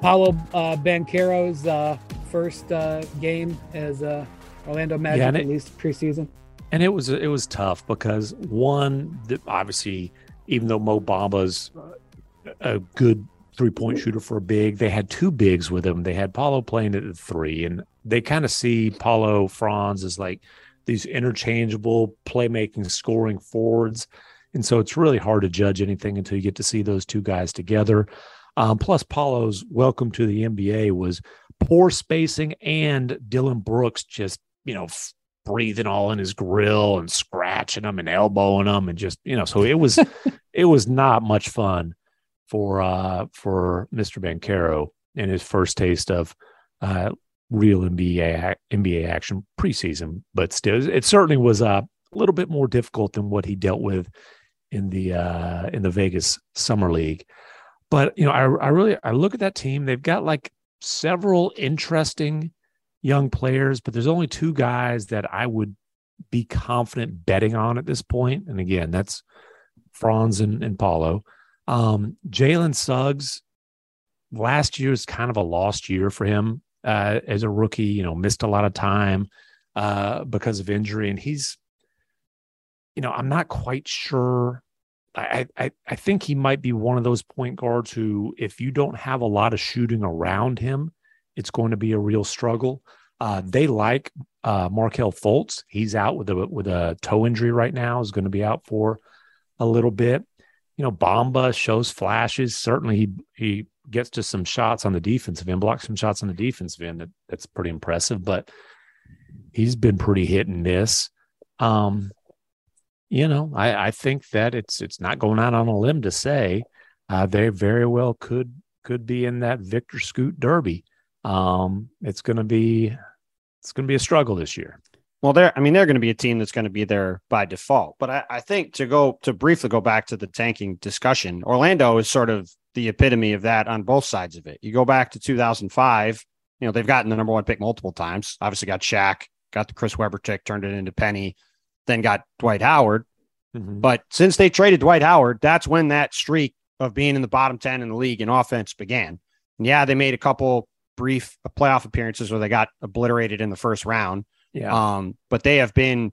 Paolo uh, Banchero's uh, first uh, game as uh, Orlando Magic, at it- least preseason. and it was it was tough because one, the, obviously, even though Mo Bamba's a good three point shooter for a big, they had two bigs with him. They had Paolo playing at the three, and they kind of see Paolo Franz as like these interchangeable playmaking, scoring forwards. And so it's really hard to judge anything until you get to see those two guys together. Um, plus, Paolo's welcome to the NBA was poor spacing and Dillon Brooks just, you know, f- breathing all in his grill and scratching them and elbowing them and just, you know, so it was, it was not much fun for, uh, for Mr. Banchero in his first taste of, uh, real NBA, NBA action preseason, but still, it certainly was uh, a little bit more difficult than what he dealt with in the, uh, in the Vegas summer league. But, you know, I, I really, I look at that team, they've got like several interesting, young players, but there's only two guys that I would be confident betting on at this point. And again, that's Franz and, and Paolo. Um, Jalen Suggs, last year is kind of a lost year for him uh, as a rookie, you know, missed a lot of time uh, because of injury. And he's, you know, I'm not quite sure. I, I, I think he might be one of those point guards who, if you don't have a lot of shooting around him, it's going to be a real struggle. Uh, they like uh, Markelle Fultz. He's out with a with a toe injury right now. Is going to be out for a little bit. You know, Bamba shows flashes. Certainly, he he gets to some shots on the defensive end, blocks some shots on the defensive end. That, that's pretty impressive. But he's been pretty hit and miss. Um, you know, I, I think that it's it's not going out on a limb to say uh, they very well could could be in that Victor Scoot Derby. Um, it's going to be it's going to be a struggle this year. Well, they're I mean they're going to be a team that's going to be there by default. But I, I think to go to briefly go back to the tanking discussion, Orlando is sort of the epitome of that on both sides of it. You go back to 2005, you know they've gotten the number one pick multiple times. Obviously got Shaq, got the Chris Webber tick, turned it into Penny, then got Dwight Howard. Mhm. But since they traded Dwight Howard, that's when that streak of being in the bottom 10 in the league in offense began. And yeah, they made a couple brief playoff appearances where they got obliterated in the first round. Yeah, Um, but they have been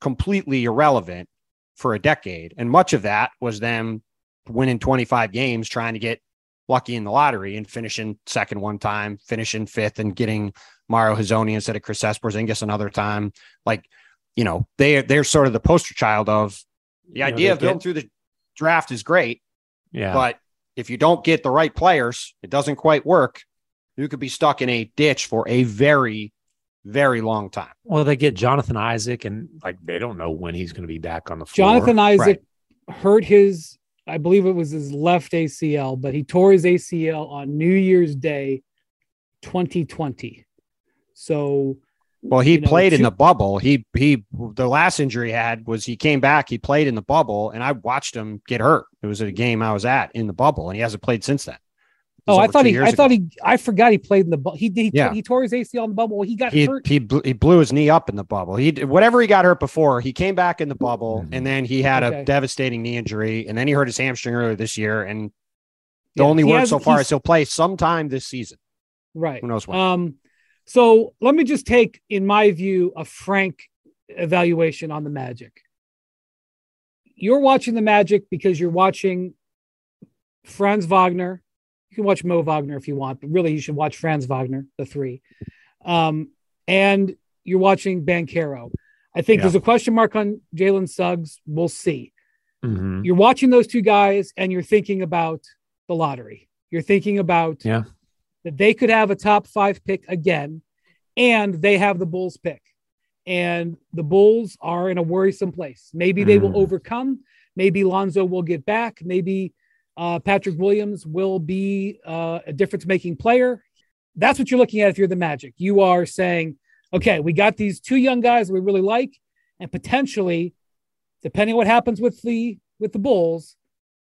completely irrelevant for a decade. And much of that was them winning 25 games, trying to get lucky in the lottery and finishing second one time, finishing fifth and getting Mario Hezonja instead of Chris Porzingis another time. Like, you know, they they're sort of the poster child of the You idea they of going get- through the draft is great, yeah. but if you don't get the right players, it doesn't quite work. You could be stuck in a ditch for a very, very long time. well, they get Jonathan Isaac, and like they don't know when he's going to be back on the floor. Jonathan Isaac hurt his, I believe it was his left ACL, but he tore his ACL on New Year's Day 2020. So Well, he You know, played in the bubble. He he the last injury he had was he came back, he played in the bubble, and I watched him get hurt. It was at a game I was at in the bubble, and he hasn't played since then. Oh, I thought he. years I thought he. I forgot he played in the. bu- He he, Yeah. he tore his ACL in the bubble. He got he hurt. he blew, he blew his knee up in the bubble. He whatever he got hurt before, he came back in the bubble, Mhm. and then he had Okay. a devastating knee injury, and then he hurt his hamstring earlier this year. And the Yeah, only word has- so far is he'll play sometime this season. right. Who knows when? Um, so let me just take, in my view, a frank evaluation on the Magic. You're watching the Magic because you're watching Franz Wagner. You can watch Mo Wagner if you want, but really you should watch Franz Wagner, the three. Um, and you're watching Banchero. I think Yeah. there's a question mark on Jalen Suggs. We'll see. Mhm. You're watching those two guys and you're thinking about the lottery. You're thinking about Yeah. That they could have a top five pick again, and they have the Bulls pick. And the Bulls are in a worrisome place. Maybe they will Mm. overcome. Maybe Lonzo will get back. Maybe uh, Patrick Williams will be uh, a difference making player. That's what you're looking at if you're the Magic. You are saying, okay, we got these two young guys we really like, and potentially, depending on what happens with the with the Bulls,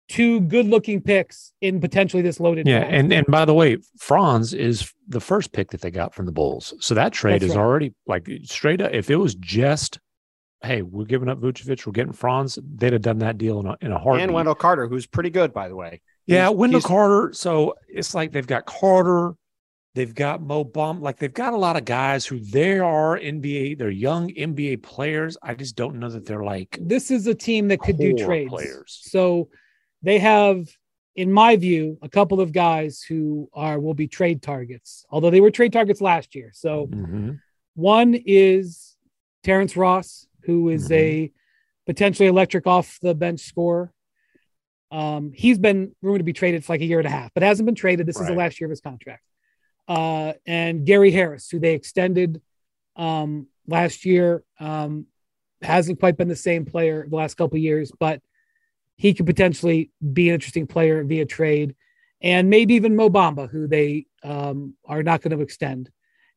two good looking picks in potentially this loaded. Yeah, draft. and and by the way, Franz is the first pick that they got from the Bulls. So that trade That's is right. already like straight up. If it was just, hey, we're giving up Vucevic, we're getting Franz, they'd have done that deal in a, in a heartbeat. and Wendell Carter, who's pretty good, by the way. yeah, He's- Wendell he's- Carter. So it's like they've got Carter, they've got Mo Bamba, like they've got a lot of guys who they are NBA, they're young NBA players. I just don't know that they're like this is a team that could do trades. players. So they have, in my view, a couple of guys who are will be trade targets, although they were trade targets last year. So Mhm. one is Terrence Ross, who is Mhm. a potentially electric off the bench scorer. Um, he's been rumored to be traded for like a year and a half, but hasn't been traded. This is the last year of his contract. Uh, and Gary Harris, who they extended um, last year, um, hasn't quite been the same player the last couple of years, but he could potentially be an interesting player via trade. And maybe even Mo Bamba, who they um, are not going to extend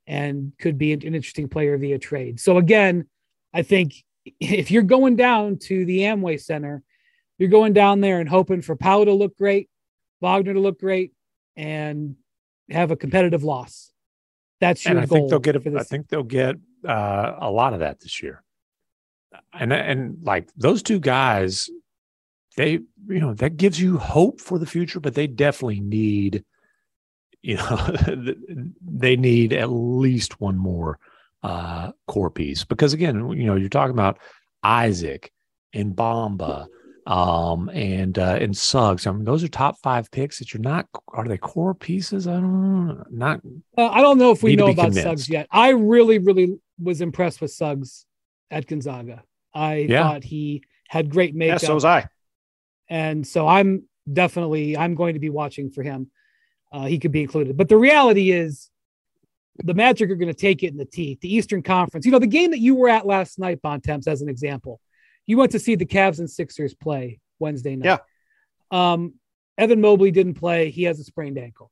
and could be an, an interesting player via trade. So again, I think if you're going down to the Amway Center, you're going down there and hoping for Paolo to look great, Wagner to look great, and have a competitive loss. That's your and I goal. think they'll get. for A, I this. think they'll get uh, a lot of that this year. And and like those two guys, they you know that gives you hope for the future, but they definitely need, you know, they need at least one more uh, core piece because again, you know, you're talking about Isaac and Bamba. Um and uh and Suggs. I mean, those are top five picks that you're not are they core pieces? I don't know. Not Uh, I don't know if we know about convinced. Suggs yet. I really, really was impressed with Suggs at Gonzaga. I Yeah. thought he had great Yeah, makeup, so was I. and so I'm definitely I'm going to be watching for him. Uh, he could be included, but the reality is, the Magic are going to take it in the teeth. The Eastern Conference, you know, the game that you were at last night, Bontemps, as an example, you went to see the Cavs and Sixers play Wednesday night. Yeah. Um, Evan Mobley didn't play; he has a sprained ankle.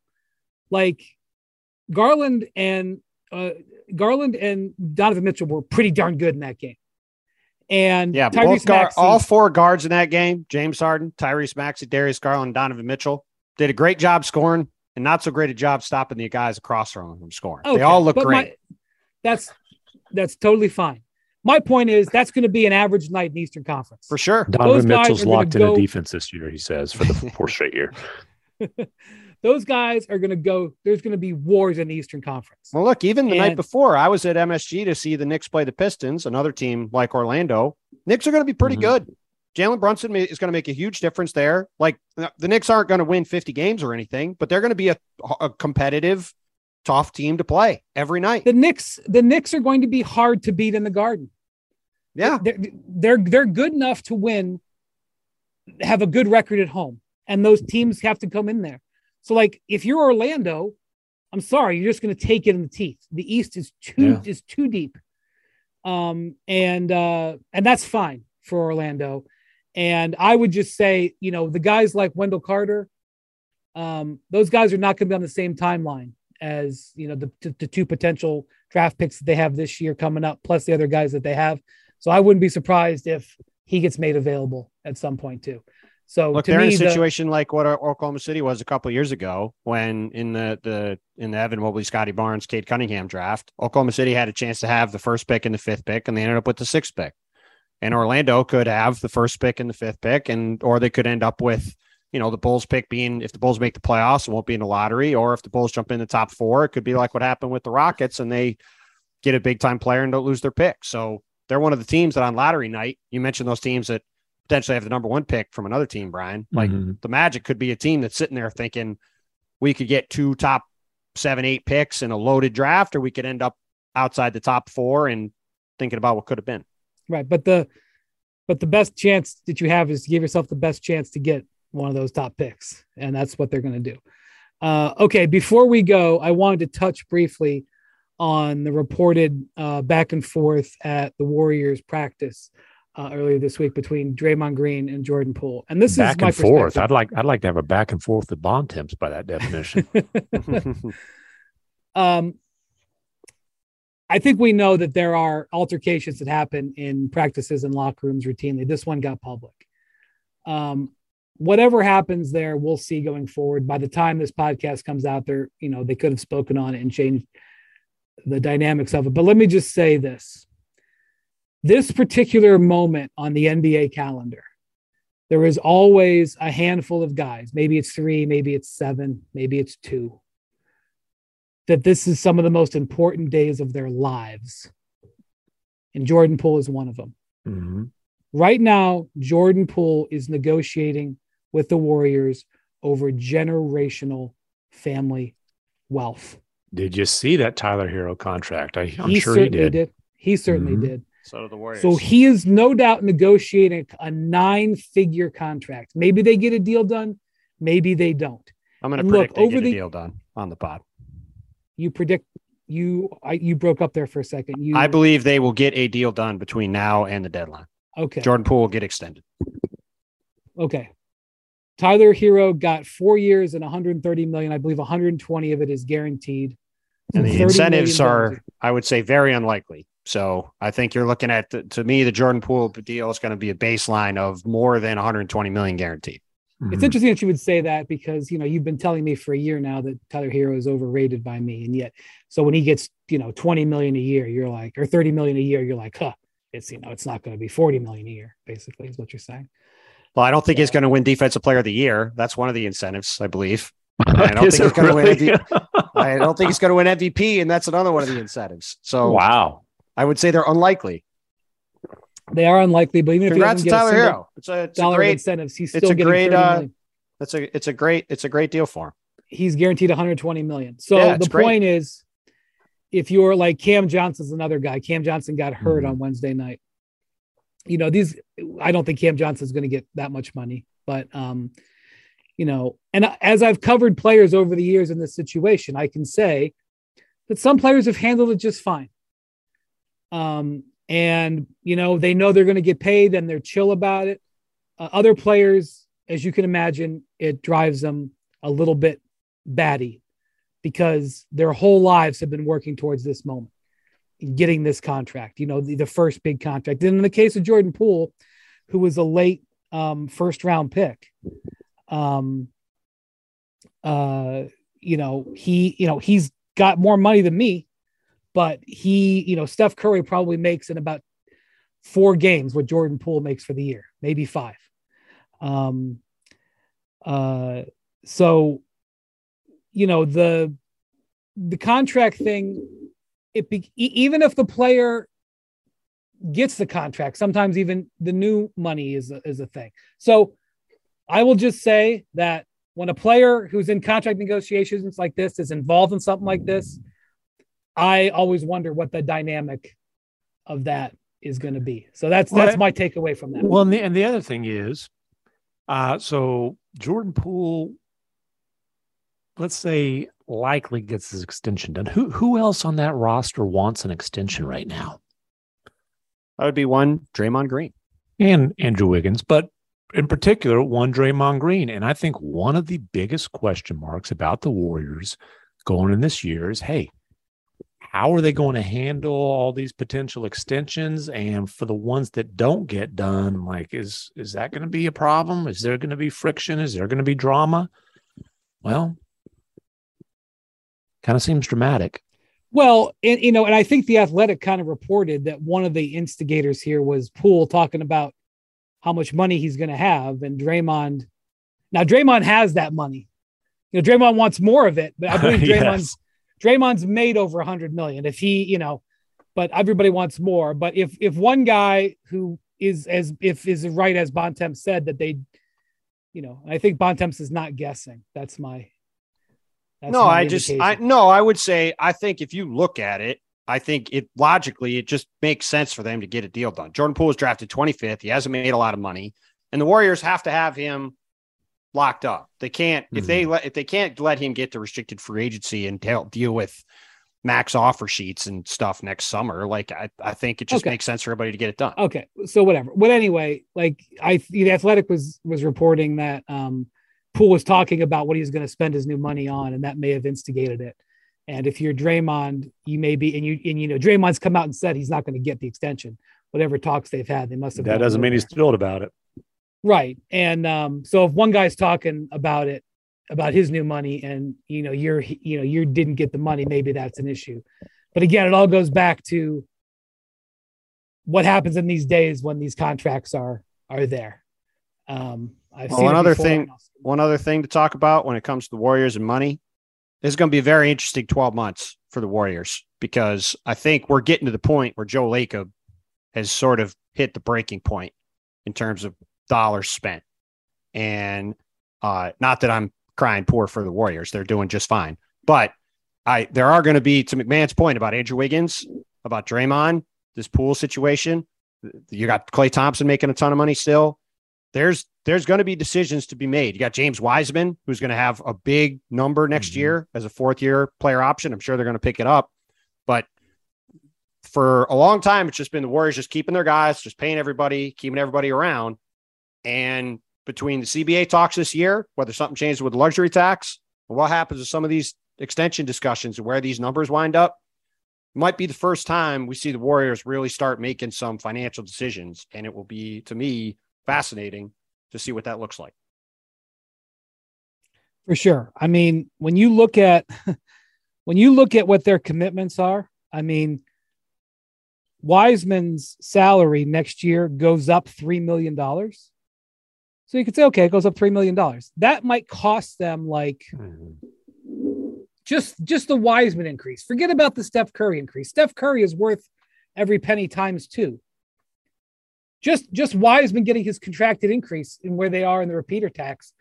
Like Garland and uh, Garland and Donovan Mitchell were pretty darn good in that game. And Yeah, Tyrese both guard, Maxey, all four guards in that game: James Harden, Tyrese Maxey, Darius Garland, Donovan Mitchell did a great job scoring, and not so great a job stopping the guys across from them from scoring. Okay, they all look great. my- that's that's totally fine. My point is that's going to be an average night in the Eastern Conference. for sure. Donovan guys Mitchell's locked in go- a defense this year, he says, for the fourth straight year. Those guys are going to go. There's going to be wars in the Eastern Conference. Well, look, even the night before, I was at MSG to see the Knicks play the Pistons, another team like Orlando. Knicks are going to be pretty Mhm. good. Jalen Brunson is going to make a huge difference there. Like the Knicks aren't going to win 50 games or anything, but they're going to be a, a competitive, tough team to play every night. The Knicks, the Knicks are going to be hard to beat in the Garden. Yeah. they're they're they're good enough to win, have a good record at home, and those teams have to come in there. So, like, if you're Orlando, I'm sorry, you're just going to take it in the teeth. The East is too Yeah. is too deep, um, and uh, and that's fine for Orlando. And I would just say, you know, the guys like Wendell Carter, um, those guys are not going to be on the same timeline as you know the, the two potential draft picks that they have this year coming up, plus the other guys that they have. So I wouldn't be surprised if he gets made available at some point too. So Look, to they're me, in a the- situation like what uh, Oklahoma City was a couple years ago when in the the in the Evan Mobley, Scottie Barnes, Cade Cunningham draft, Oklahoma City had a chance to have the first pick and the fifth pick, and they ended up with the sixth pick. And Orlando could have the first pick and the fifth pick, and or they could end up with you know the Bulls pick being if the Bulls make the playoffs, it won't be in the lottery, or if the Bulls jump in the top four, it could be like what happened with the Rockets, and they get a big time player and don't lose their pick. So they're one of the teams that on lottery night, you mentioned those teams that potentially have the number one pick from another team, Brian. Like Mhm. the Magic could be a team that's sitting there thinking we could get two top seven, eight picks in a loaded draft, or we could end up outside the top four and thinking about what could have been. right, but the but the best chance that you have is to give yourself the best chance to get one of those top picks, and that's what they're going to do. Uh, okay, before we go, I wanted to touch briefly on the reported uh, back and forth at the Warriors practice uh, earlier this week between Draymond Green and Jordan Poole, and this back is my and forth. I'd like I'd like to have a back and forth with Bontemps by that definition. um, I think we know that there are altercations that happen in practices and locker rooms routinely. This one got public. Um, whatever happens there, we'll see going forward. By the time this podcast comes out, there, you know, they could have spoken on it and changed the dynamics of it. But let me just say this: this particular moment on the NBA calendar, there is always a handful of guys. Maybe it's three, maybe it's seven, maybe it's two that this is some of the most important days of their lives. And Jordan Poole is one of them. Mhm. Right now, Jordan Poole is negotiating with the Warriors over generational family wealth. Did you see that Tyler Herro contract? I, I'm he sure he certainly did. He certainly Mhm. did. So the Warriors. So he is no doubt negotiating a nine figure contract. Maybe they get a deal done, maybe they don't. I'm going to look, predict they over get the- a deal done on the pod. You predict you I, you broke up there for a second. You I believe they will get a deal done between now and the deadline. okay. Jordan Poole will get extended. Okay. Tyler Herro got four years and 130 million. I believe 120 of it is guaranteed. And the incentives are, I would say, very unlikely. So I think you're looking at, to me, the Jordan Poole deal is going to be a baseline of more than 120 million guaranteed. It's Mhm. interesting that you would say that because you know you've been telling me for a year now that Tyler Herro is overrated by me, and yet so when he gets you know 20 million a year, you're like, or 30 million a year, you're like, huh, it's you know it's not going to be 40 million a year, basically is what you're saying. Well, I don't think he's going to win Defensive Player of the Year. That's one of the incentives, I believe. I don't think he's it going to win? MVP. I don't think he's going to win MVP, and that's another one of the incentives. So wow. I would say they're unlikely. They are unlikely, but even if Congrats to doesn't Tyler a Hero. It's a, it's dollar of great, incentives, he's it's still a getting great, uh, it's a, it's a great, it's a great deal for him. he's guaranteed 120 million. So Yeah, the great. point is, if you're like Cam Johnson's another guy, Cam Johnson got hurt Mhm. on Wednesday night. You know, these I don't think Cam Johnson's going to get that much money, but um, you know, and as I've covered players over the years in this situation, I can say that some players have handled it just fine. Um, and you know, they know they're going to get paid and they're chill about it. Uh, other players, as you can imagine, it drives them a little bit batty because their whole lives have been working towards this moment, getting this contract, you know, the, the first big contract. And in the case of Jordan Poole, who was a late um, first round pick, um, uh, you know, he, you know, he's got more money than me, but he, you know, Steph Curry probably makes in about four games what Jordan Poole makes for the year, maybe five. Um, uh, so you know the the contract thing it be, even if the player gets the contract sometimes even the new money is a, is a thing so i will just say that when a player who's in contract negotiations like this is involved in something like this i always wonder what the dynamic of that is going to be so that's Well, that's my takeaway from that Well, and the, and the other thing is, uh, so Jordan Poole, let's say, likely gets his extension done. Who who else on that roster wants an extension right now? That would be one Draymond Green. And Andrew Wiggins, but in particular, one Draymond Green. And I think one of the biggest question marks about the Warriors going in this year is hey, how are they going to handle all these potential extensions? And for the ones that don't get done, like, is is that going to be a problem? Is there going to be friction? Is there going to be drama? Well, kind of seems dramatic. Well, and you know, and I think the Athletic kind of reported that one of the instigators here was Poole talking about how much money he's going to have, and Draymond. Now, Draymond has that money. You know, Draymond wants more of it, but I believe Draymond's yes. Draymond's made over a hundred million. If he, you know, but everybody wants more. But if if one guy who is as if is right as Bontemps said that they, you know, I think Bontemps is not guessing. That's my. That's no, I just I no, I would say I think if you look at it, I think it logically it just makes sense for them to get a deal done. Jordan Poole was drafted 25th. He hasn't made a lot of money, and the Warriors have to have him locked up. They can't mm-hmm. if they mm-hmm. let if they can't let him get to restricted free agency and deal, deal with max offer sheets and stuff next summer. Like I, I think it just okay. makes sense for everybody to get it done. Okay, so whatever. But anyway, like I, the Athletic was was reporting that um, Poole was talking about what he's going to spend his new money on, and that may have instigated it. And if you're Draymond, you may be, and you and you know Draymond's come out and said he's not going to get the extension. Whatever talks they've had, they must have. That doesn't mean he's thrilled about it. Right. And um, so if one guy's talking about it, about his new money, and you know you're you know you didn't get the money, maybe that's an issue. But again, it all goes back to what happens in these days when these contracts are are there. Um, I've well, one other thing, one other thing to talk about when it comes to the Warriors and money this is going to be a very interesting 12 months for the Warriors because I think we're getting to the point where Joe Lacob has sort of hit the breaking point in terms of dollars spent. And uh, not that I'm crying poor for the Warriors, they're doing just fine. But I there are going to be to MacMahon's point about Andrew Wiggins, about Draymond, this Poole situation. You got Klay Thompson making a ton of money still. There's there's going to be decisions to be made. You got James Wiseman, who's going to have a big number next mm-hmm. year as a fourth year player option. I'm sure they're going to pick it up. But for a long time, it's just been the Warriors just keeping their guys, just paying everybody, keeping everybody around. And between the CBA talks this year, whether something changes with luxury tax, what happens with some of these extension discussions and where these numbers wind up, might be the first time we see the Warriors really start making some financial decisions. And it will be, to me, fascinating to see what that looks like. For sure. I mean, when you look at when you look at what their commitments are, I mean, Wiseman's salary next year goes up $3 million. So you could say, okay, it goes up $3 million. That might cost them like mm-hmm. just, just the Wiseman increase. Forget about the Steph Curry increase. Steph Curry is worth every penny times two just just Wiseman getting his contracted increase in where they are in the repeater tax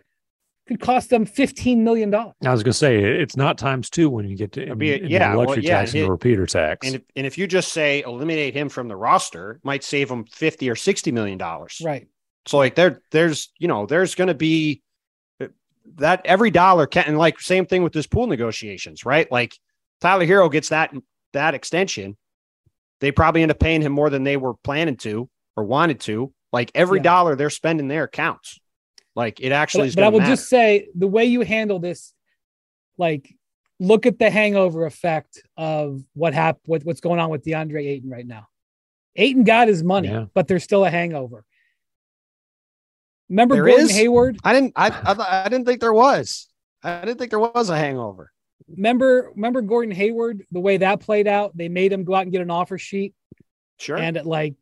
could cost them fifteen million dollars. I was going to say it's not times two when you get to be, in, yeah, the luxury well, yeah, tax and the repeater tax. And if, and if you just say eliminate him from the roster, might save them fifty or sixty million dollars. Right. So like there, there's you know there's going to be that every dollar can and like same thing with this Poole negotiations, right? Like Tyler Herro gets that that extension, they probably end up paying him more than they were planning to or wanted to, like every yeah. dollar they're spending there counts. Like it actually but, is. But I will matter. just say the way you handle this, like look at the hangover effect of what happened, what, what's going on with DeAndre Ayton right now. Ayton got his money, yeah. but there's still a hangover. Remember there Gordon is? Hayward? I didn't. I, I I didn't think there was. I didn't think there was a hangover. Remember, remember Gordon Hayward, the way that played out. They made him go out and get an offer sheet. Sure. And it like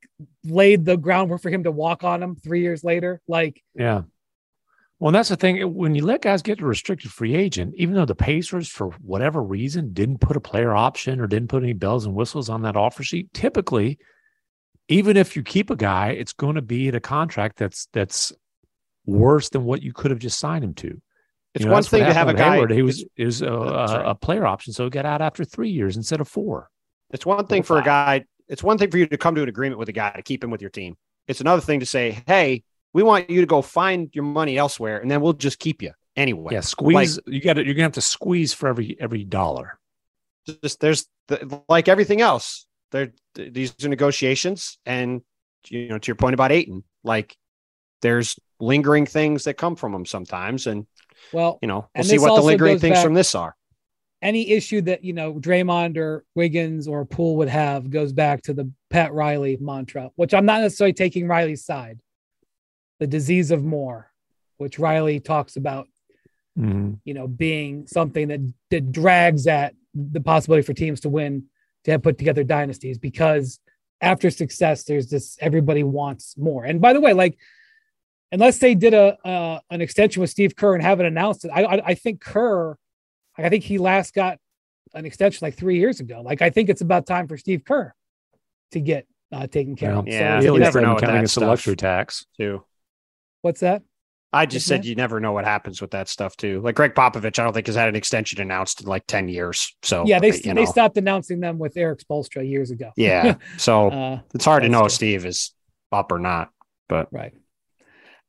laid the groundwork for him to walk on him three years later. Like, yeah. Well, that's the thing. When you let guys get a restricted free agent, even though the Pacers, for whatever reason, didn't put a player option or didn't put any bells and whistles on that offer sheet, typically, even if you keep a guy, it's going to be at a contract that's that's worse than what you could have just signed him to. It's you know, one thing to have a guy. Hayward. He was it was a, oh, a, a, player option, so he got out after three years instead of four. It's one thing for a guy it's one thing for you to come to an agreement with a guy to keep him with your team. It's another thing to say, hey, we want you to go find your money elsewhere, and then we'll just keep you anyway. Yeah, squeeze. Like, you got to. You're gonna have to squeeze for every every dollar. Just there's the, like everything else. There, these are negotiations, and you know, to your point about Ayton, like there's lingering things that come from them sometimes, and well, you know, we'll see what the lingering things back, from this are. any issue that you know Draymond or Wiggins or Poole would have goes back to the Pat Riley mantra, which I'm not necessarily taking Riley's side. The disease of more, which Riley talks about, Mhm. you know, being something that that drags at the possibility for teams to win to have put together dynasties because after success, there's this everybody wants more. And by the way, like unless they did a uh, an extension with Steve Kerr and haven't announced it, I I, I think Kerr, I think he last got an extension like three years ago. Like I think it's about time for Steve Kerr to get uh, taken care of. Yeah, so, you you least never they know haven't with counted that against luxury tax. too. what's that? I just Isn't said it? you never know what happens with that stuff too. Like Gregg Popovich, I don't think has had an extension announced in like ten years. So yeah, they they know. stopped announcing them with Erik Spoelstra years ago. Yeah, so uh, it's hard to know true. if Steve is up or not. But Right.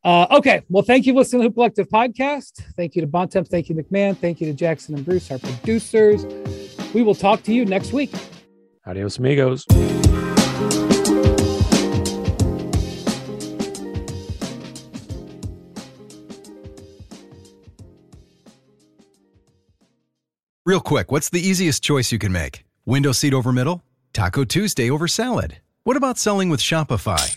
Uh, okay. Well, thank you for listening to the Hoop Collective podcast. Thank you to Bontemps. Thank you, MacMahon. Thank you to Jackson and Bruce, our producers. We will talk to you next week. Adios, amigos. Real quick, what's the easiest choice you can make? Window seat over middle? Taco Tuesday over salad? What about selling with Shopify?